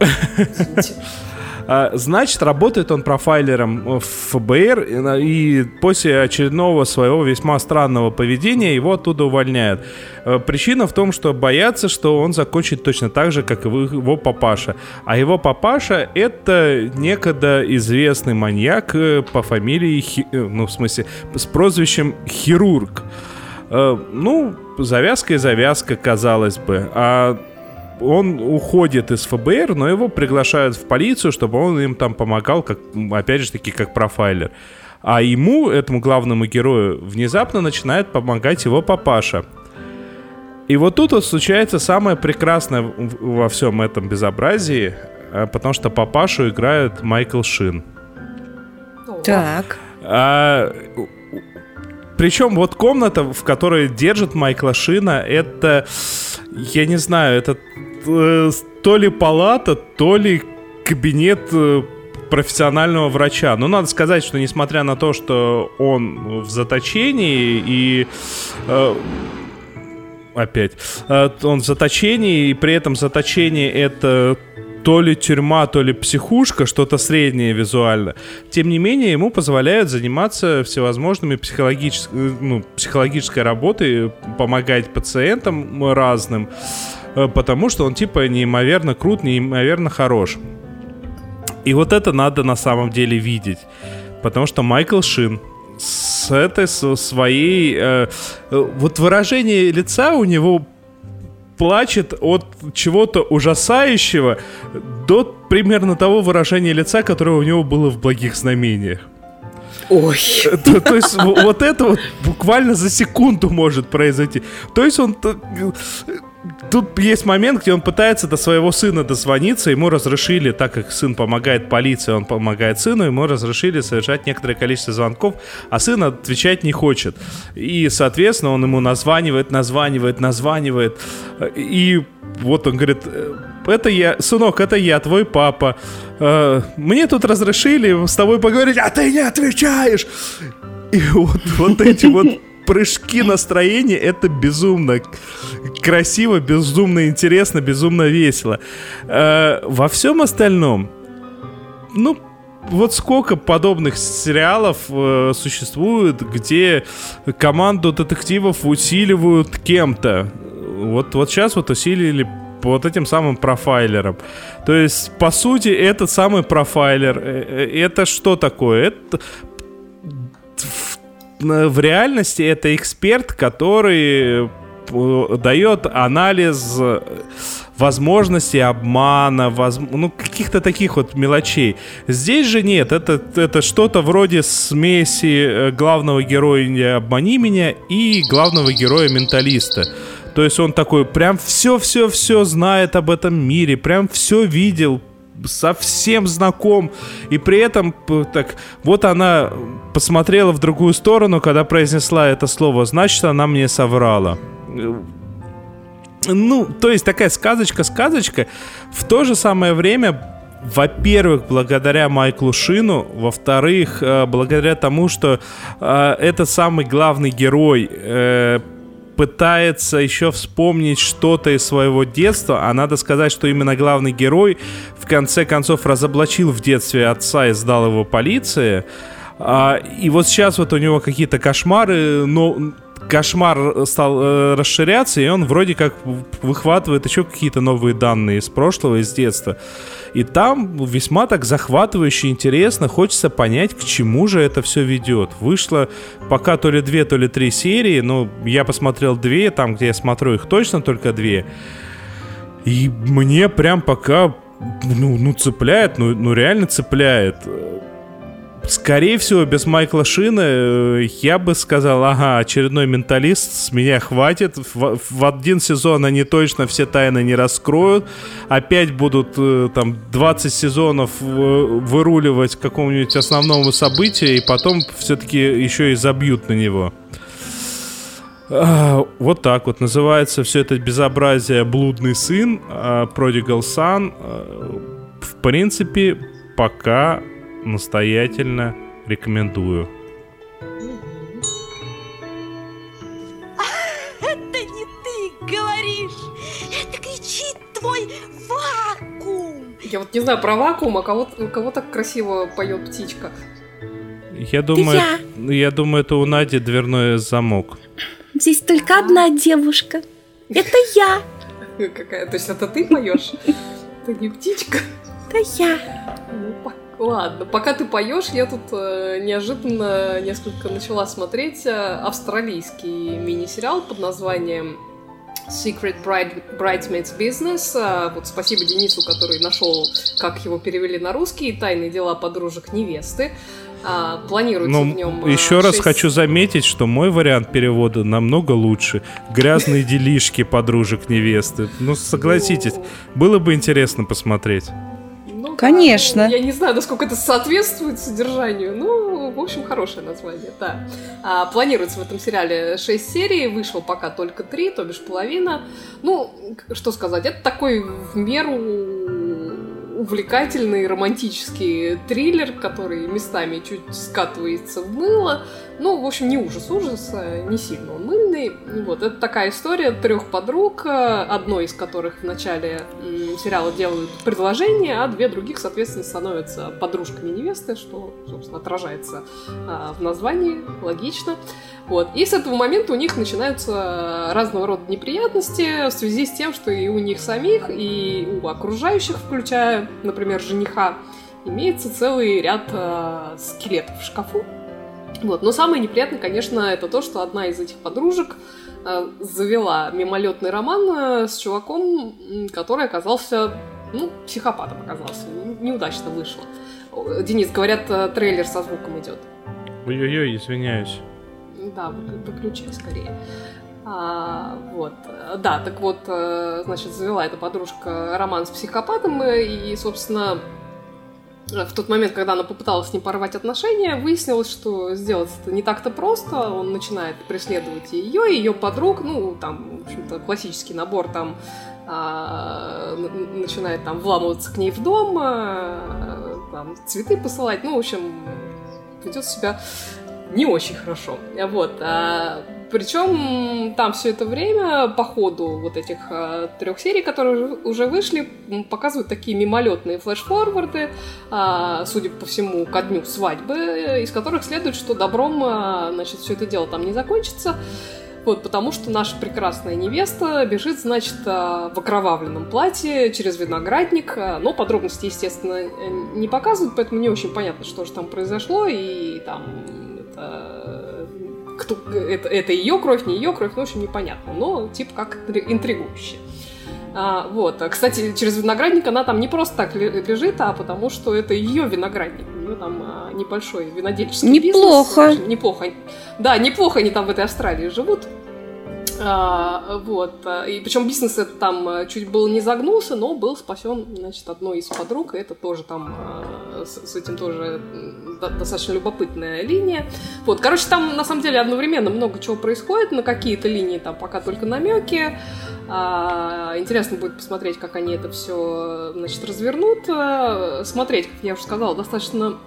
<laughs> А, Значит, работает он профайлером в ФБР, и после очередного своего весьма странного поведения его оттуда увольняют. Э, Причина в том, что боятся, что он закончит точно так же, как его папаша. А его папаша — это некогда известный маньяк э, по фамилии, э, ну, в смысле, с прозвищем Хирург. Ну, завязка и завязка, казалось бы. А он уходит из ФБР, но его приглашают в полицию, чтобы он им там помогал, как, опять же таки, как профайлер. А ему, этому главному герою, внезапно начинает помогать его папаша. И вот тут вот случается самое прекрасное во всем этом безобразии, э, потому что папашу играет Майкл Шин. Так. А, причем вот комната, в которой держит Майкла Шина, это, я не знаю, это э, то ли палата, то ли кабинет э, профессионального врача. Но надо сказать, что несмотря на то, что он в заточении и э, опять э, он в заточении и при этом заточение это то ли тюрьма, то ли психушка, что-то среднее визуально. Тем не менее, ему позволяют заниматься всевозможными психологичес- э, ну, психологической работой, помогать пациентам разным, э, потому что он типа неимоверно крут, неимоверно хорош. И вот это надо на самом деле видеть. Потому что Майкл Шин с этой со своей... э, э, вот выражение лица у него плачет от чего-то ужасающего до примерно того выражения лица, которое у него было в благих знамениях. Ой. То, то есть вот это вот буквально за секунду может произойти. То есть он... Тут есть момент, где он пытается до своего сына дозвониться, ему разрешили, так как сын помогает полиции, он помогает сыну, ему разрешили совершать некоторое количество звонков, а сын отвечать не хочет. И, соответственно, он ему названивает, названивает, названивает. И вот он говорит, «Э, это я, сынок, это я, твой папа. Э, Мне тут разрешили с тобой поговорить, а ты не отвечаешь. И вот, вот эти вот <laughs> прыжки настроения, это безумно красиво, безумно интересно, безумно весело. Э, Во всем остальном, ну, вот сколько подобных сериалов э, существует, где команду детективов усиливают кем-то. Вот, вот сейчас вот усилили вот этим самым профайлером. То есть, по сути, этот самый профайлер, э, э, это что такое? Это в, реальности это эксперт, который э, дает анализ э, возможностей обмана, воз- ну, каких-то таких вот мелочей. Здесь же нет, это, это что-то вроде смеси э, главного героя «Не обмани меня» и главного героя-менталиста. То есть он такой прям все-все-все знает об этом мире, прям все видел, совсем знаком. И при этом так, вот она посмотрела в другую сторону, когда произнесла это слово, значит, она мне соврала. Ну, то есть такая сказочка-сказочка. В то же самое время во-первых, благодаря Майклу Шину, во-вторых, э, благодаря тому, что э, этот самый главный герой э, пытается еще вспомнить что-то из своего детства, а надо сказать, что именно главный герой в конце концов разоблачил в детстве отца и сдал его полиции. А, и вот сейчас вот у него какие-то кошмары, но кошмар стал э, расширяться, и он вроде как выхватывает еще какие-то новые данные из прошлого, из детства. И там весьма так захватывающе интересно, хочется понять, к чему же это все ведет. Вышло пока то ли две, то ли три серии, но я посмотрел две, там, где я смотрю их точно только две. И мне прям пока, ну, ну цепляет, ну, ну реально цепляет. Скорее всего, без Майкла Шина э, я бы сказал, ага, очередной менталист, с меня хватит. В, в один сезон они точно все тайны не раскроют. Опять будут э, там 20 сезонов э, выруливать к какому-нибудь основному событию, и потом все-таки еще и забьют на него. А, Вот так вот называется все это безобразие «Блудный сын», «Prodigal Son». А, В принципе, пока настоятельно рекомендую. Это не ты говоришь, это кричит твой вакуум. Я вот не знаю про вакуум, а кого, у кого так красиво поет птичка. Я думаю, я думаю, это у Нади дверной замок. Здесь только одна девушка. Это я. Какая? То есть это ты поешь? Это не птичка? Это я. Ну, по- ладно. Пока ты поешь, я тут э, неожиданно несколько начала смотреть э, австралийский мини-сериал под названием Secret Bride, Bridesmaids Business. А, Вот спасибо Денису, который нашел, как его перевели на русский. Тайные дела подружек невесты. А, планируется Но в нем. Ну, еще раз шесть- хочу заметить, что мой вариант перевода намного лучше. Грязные делишки подружек невесты. Ну, согласитесь, было бы интересно посмотреть. Конечно. я не знаю, насколько это соответствует содержанию. Ну, в общем, хорошее название, да. А, планируется в этом сериале 6 серий, вышло пока только 3, то бишь половина. Ну, что сказать, это такой в меру увлекательный романтический триллер, который местами чуть скатывается в мыло. Ну, в общем, не ужас-ужас, а не сильно он мыльный. Вот, это такая история трех подруг, э, одной из которых в начале сериала делают предложение, а две других, соответственно, становятся подружками невесты, что, собственно, отражается а, в названии, логично. Вот. И с этого момента у них начинаются разного рода неприятности в связи с тем, что и у них самих, и у окружающих, включая, например, жениха, имеется целый ряд э, скелетов в шкафу. Вот. Но самое неприятное, конечно, это то, что одна из этих подружек э, завела мимолетный роман э, с чуваком, который оказался, ну, психопатом оказался, неудачно вышло. Денис, говорят, э, трейлер со звуком идет. Ой-ой-ой, извиняюсь. Да, вы- выключай скорее. А, вот, да, так вот, значит, завела эта подружка роман с психопатом, и, собственно, в тот момент, когда она попыталась с ним порвать отношения, выяснилось, что сделать это не так-то просто. Он начинает преследовать ее, и ее подруг, ну, там, в общем-то, классический набор, там, а, начинает там вламываться к ней в дом, а, там, цветы посылать, ну, в общем, ведет себя не очень хорошо. Вот. А, причем там все это время, по ходу вот этих а, трех серий, которые уже- вышли, показывают такие мимолетные флеш-форварды, а, судя по всему, ко дню свадьбы, э, из которых следует, что добром, а, значит, все это дело там не закончится. Вот, потому что наша прекрасная невеста бежит, значит, а, в окровавленном платье через виноградник, а, но подробности, естественно, э, не показывают, поэтому не очень понятно, что же там произошло, и там это, кто, это, это ее кровь, не ее кровь, ну, в общем, непонятно, но типа как интри- интригующе. А, вот. А, Кстати, через виноградник она там не просто так ле- лежит, а потому что это ее виноградник. У нее там а, небольшой винодельческий Неплохо. бизнес. Неплохо. Да, неплохо они там в этой Австралии живут. А, вот. а, И причем бизнес этот там а, чуть было не загнулся, но был спасен, значит, одной из подруг. И это тоже там а, с, с этим тоже достаточно любопытная линия. Вот, короче, там на самом деле одновременно много чего происходит. На какие-то линии там пока только намеки. А, Интересно будет посмотреть, как они это все, значит, развернут. А, Смотреть, как я уже сказала, достаточно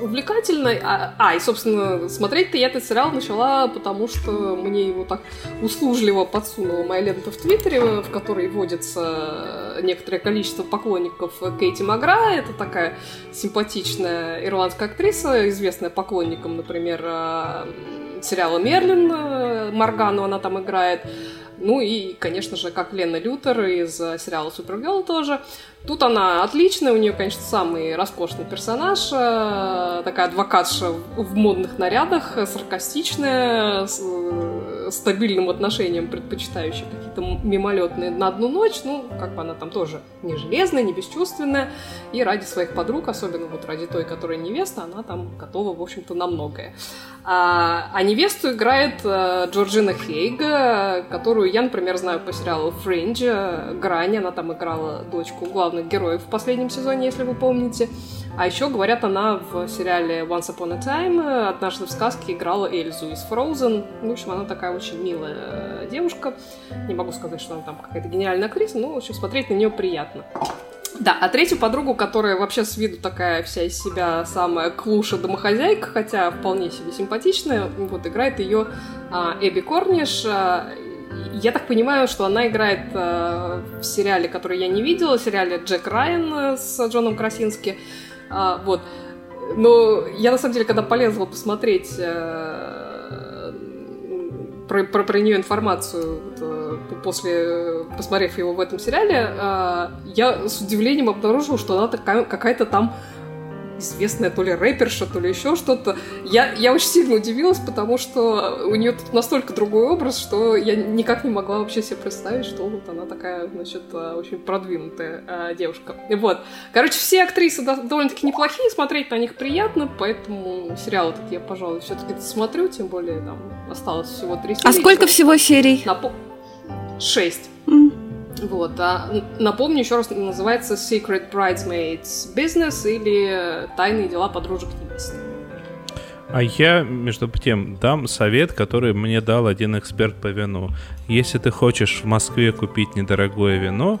увлекательно. А, а, и, собственно, смотреть-то я этот сериал начала, потому что мне его так услужливо подсунула моя лента в Твиттере, в которой водится некоторое количество поклонников Кейти Магра. Это такая симпатичная ирландская актриса, известная поклонникам, например, а, сериала «Мерлин», э, Моргану она там играет. Ну и, конечно же, как Лена Лютер из э, сериала Супергерл тоже. Тут она отличная, у нее, конечно, самый роскошный персонаж, э, такая адвокатша в модных нарядах, э, саркастичная, с э, стабильным отношением, предпочитающая какие-то мимолетные на одну ночь. Ну, как бы она там тоже не железная, не бесчувственная. И ради своих подруг, особенно вот ради той, которая невеста, она там готова, в общем-то, на многое. А, а невесту играет Джорджина Хейг, э, которую я, например, знаю по сериалу «Фриндж», «Грань». Она там играла дочку главных героев в последнем сезоне, если вы помните. А еще, говорят, она в сериале «Once Upon a Time» «Однажды в сказке» играла Эльзу из «Frozen». В общем, она такая очень милая девушка. Не могу сказать, что она там какая-то гениальная актриса, но, в общем, смотреть на нее приятно. Да, а третью подругу, которая вообще с виду такая вся из себя самая клуша домохозяйка, хотя вполне себе симпатичная, вот играет ее а, Эбби Корниш. А, я так понимаю, что она играет а, в сериале, который я не видела, сериале Джек Райан э, с Джоном Красински. А, вот. Но я на самом деле, когда полезла посмотреть а, про, про, про нее информацию, вот, после, посмотрев его в этом сериале, а, я с удивлением обнаружила, что она такая, какая-то там известная то ли рэперша, то ли еще что-то. Я, я очень сильно удивилась, потому что у нее тут настолько другой образ, что я никак не могла вообще себе представить, что вот она такая, значит, а, очень продвинутая а, девушка. И вот. Короче, все актрисы довольно-таки неплохие, смотреть на них приятно, поэтому сериал этот я, пожалуй, все-таки смотрю, тем более там осталось всего три серии. А сколько всего серий? На, 6. Вот, а напомню еще раз, называется Secret Bridesmaids Business или Тайные дела подружек невесты. А я, между тем, дам совет, который мне дал один эксперт по вину. Если ты хочешь в Москве купить недорогое вино,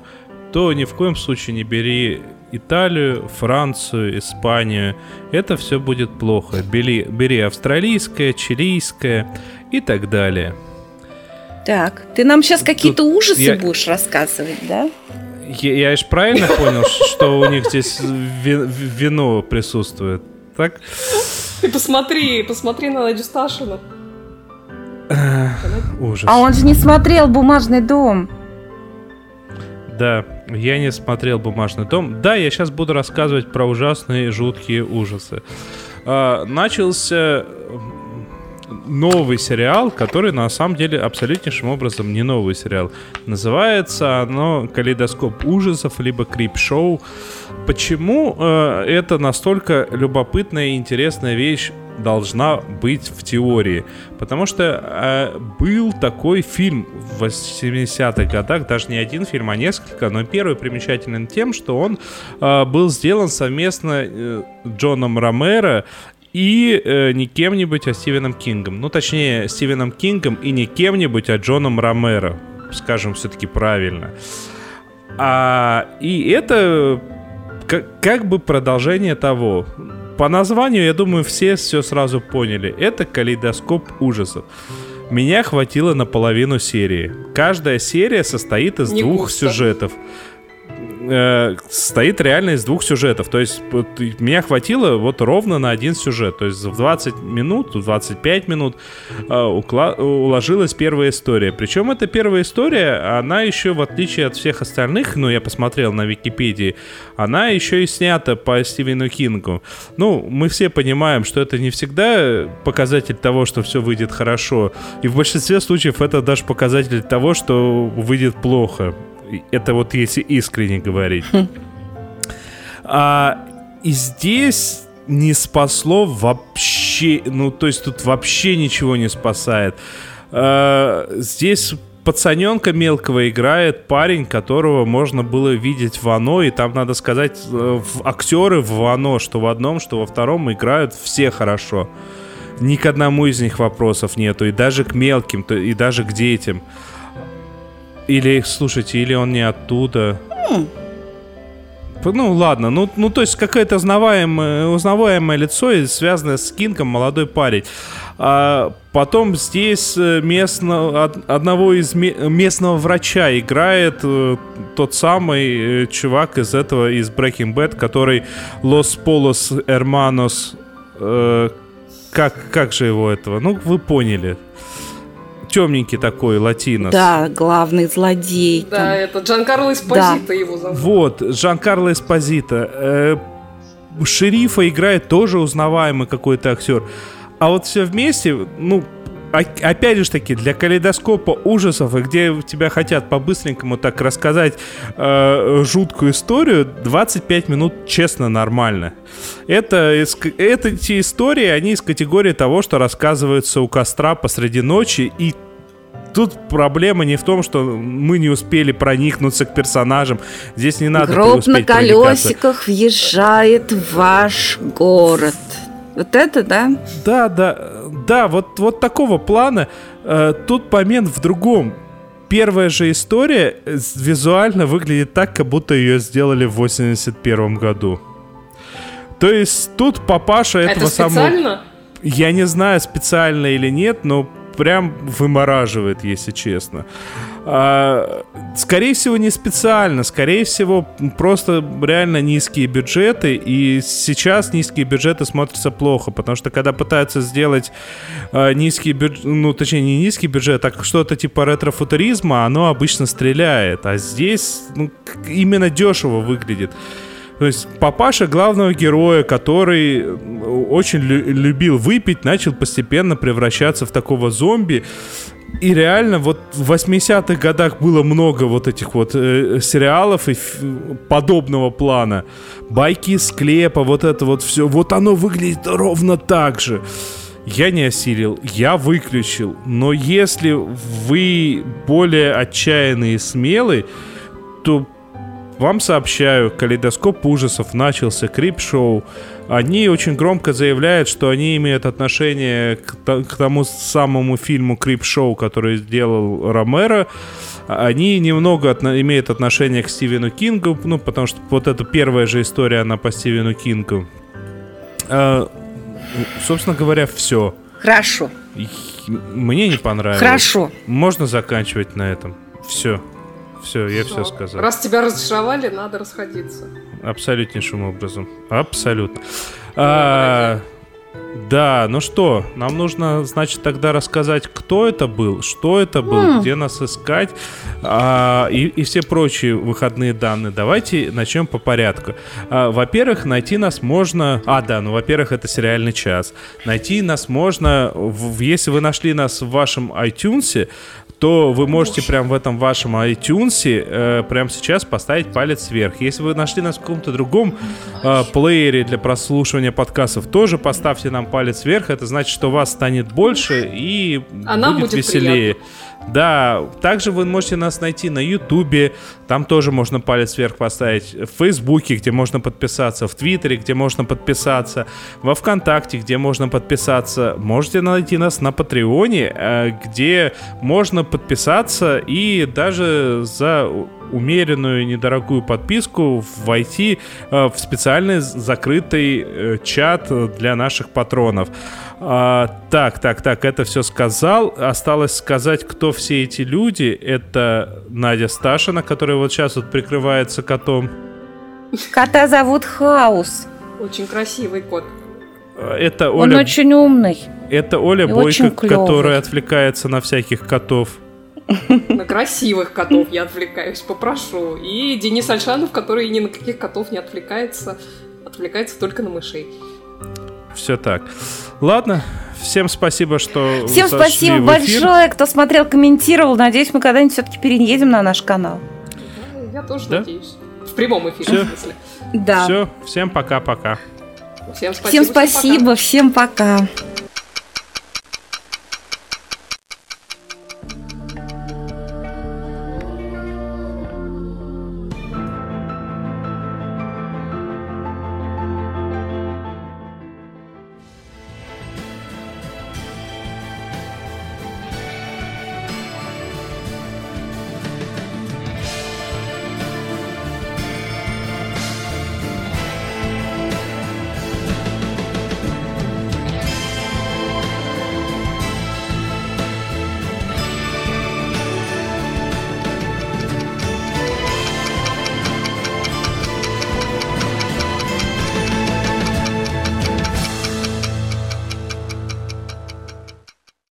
то ни в коем случае не бери Италию, Францию, Испанию. Это все будет плохо. Бери, бери австралийское, чилийское и так далее. Так, ты нам сейчас какие-то ужасы я... будешь рассказывать, да? Я, я же правильно понял, что у них здесь вино присутствует, так? Ты посмотри, посмотри на Надю Сташину. Ужас. А он же не смотрел «Бумажный дом». Да, я не смотрел «Бумажный дом». Да, я сейчас буду рассказывать про ужасные, жуткие ужасы. А, начался новый сериал, который на самом деле абсолютнейшим образом не новый сериал. Называется оно «Калейдоскоп ужасов» либо «Крип-шоу». Почему э, это настолько любопытная и интересная вещь должна быть в теории. Потому что э, был такой фильм в 80-х годах, даже не один фильм, а несколько, но первый примечателен тем, что он э, был сделан совместно э, Джоном Ромеро и э, не кем-нибудь, а Стивеном Кингом. Ну, точнее, Стивеном Кингом и не кем-нибудь, а Джоном Ромеро. Скажем все-таки правильно. А, и это как, как бы продолжение того. По названию, я думаю, все все сразу поняли. Это калейдоскоп ужасов. Меня хватило на половину серии. Каждая серия состоит из не двух густо. сюжетов э, стоит реально из двух сюжетов. То есть вот, меня хватило вот ровно на один сюжет. То есть в 20 минут, в 25 минут э, укла- уложилась первая история. Причем эта первая история, она еще, в отличие от всех остальных, ну, я посмотрел на Википедии, она еще и снята по Стивену Кингу. Ну, мы все понимаем, что это не всегда показатель того, что все выйдет хорошо. И в большинстве случаев это даже показатель того, что выйдет плохо. Это вот если искренне говорить. Хм. А, и здесь не спасло вообще, ну то есть тут вообще ничего не спасает. А, здесь пацаненка мелкого играет парень, которого можно было видеть в оно, и там, надо сказать, э, актеры в оно, что в одном, что во втором играют все хорошо. Ни к одному из них вопросов нету, и даже к мелким, и даже к детям. Или, слушайте, или он не оттуда. Ну ладно, ну, ну то есть какое-то узнаваемое, узнаваемое лицо, связанное с Кингом, молодой парень. А потом здесь э, местно, одного из местного врача играет э, тот самый э, чувак из этого, из Breaking Bad, который Los Polos Hermanos... как, как же его этого? Ну, вы поняли темненький такой латинос. Да, главный злодей. Да, там. это Джан-Карло Эспозито да. его зовут. Вот, Джан-Карло Эспозито. Э, шерифа играет тоже узнаваемый какой-то актер. А вот все вместе, ну, опять же таки, для калейдоскопа ужасов, и где тебя хотят по-быстренькому так рассказать э, жуткую историю, 25 минут честно нормально. Это, это эти истории, они из категории того, что рассказываются у костра посреди ночи, и тут проблема не в том, что мы не успели проникнуться к персонажам. Здесь не надо Гроб на колесиках въезжает в ваш город. Вот это, да? Да, да, да, вот, вот такого плана. Э, тут момент в другом. первая же история э, визуально выглядит так, как будто ее сделали в 81 году. То есть тут папаша этого Это самого... специально? Я не знаю, специально или нет, но прям вымораживает, если честно. А, скорее всего, не специально, скорее всего, просто реально низкие бюджеты, и сейчас низкие бюджеты смотрятся плохо, потому что когда пытаются сделать а, низкий бюджет, ну, точнее, не низкий бюджет, а что-то типа ретро-футуризма, оно обычно стреляет, а здесь ну, именно дешево выглядит. То есть папаша главного героя, который очень лю- любил выпить, начал постепенно превращаться в такого зомби. И реально вот в 80-х годах было много вот этих вот э, сериалов и подобного плана. Байки из склепа, вот это вот все. Вот оно выглядит ровно так же. Я не осилил, я выключил. Но если вы более отчаянный и смелый, то вам сообщаю, калейдоскоп ужасов начался, крип-шоу. Они очень громко заявляют, что они имеют отношение к, к тому самому фильму Крип-шоу, который сделал Ромеро. Они немного отно- имеют отношение к Стивену Кингу, ну, потому что вот эта первая же история, она по Стивену Кингу. А, собственно говоря, все. Хорошо, Мне не понравилось. хорошо. Можно заканчивать на этом. Все. Все, я все сказал. Раз тебя разочаровали, надо расходиться. Абсолютнейшим образом. Абсолютно. А, да, ну что, нам нужно, значит, тогда рассказать, кто это был, что это был, где нас искать а, и, и все прочие выходные данные. Давайте начнем по порядку. А, во-первых, найти нас можно... А, да, ну, во-первых, это сериальный час. Найти нас можно, в- если вы нашли нас в вашем iTunes, то вы можете прям в этом вашем iTunes э, прямо сейчас поставить палец вверх. Если вы нашли нас в каком-то другом э, плеере для прослушивания подкастов, тоже поставьте нам палец вверх. Это значит, что вас станет больше и А будет, будет веселее. Да, также вы можете нас найти на Ютубе, там тоже можно палец вверх поставить, в Фейсбуке, где можно подписаться, в Твиттере, где можно подписаться, во Вконтакте, где можно подписаться. Можете найти нас на Патреоне, э, где можно подписаться и даже за умеренную недорогую подписку войти э, в специальный закрытый э, чат для наших патронов. А, так, так, так, это все сказал. Осталось сказать, кто все эти люди. Это Надя Сташина, которая вот сейчас вот прикрывается котом. Кота зовут Хаус. Очень красивый кот. А, Это Он Оля, очень умный. это Оля и Бойко, которая отвлекается на всяких котов. На красивых котов я отвлекаюсь, попрошу. И Денис Альшанов, который ни на каких котов не отвлекается, отвлекается только на мышей. Все так. Ладно, всем спасибо, что Всем спасибо большое, кто смотрел, комментировал. Надеюсь, мы когда-нибудь все-таки переедем на наш канал. Я тоже Да? надеюсь. В прямом эфире, в смысле. Да. Все, всем пока-пока. Всем спасибо. Всем пока. спасибо, всем пока.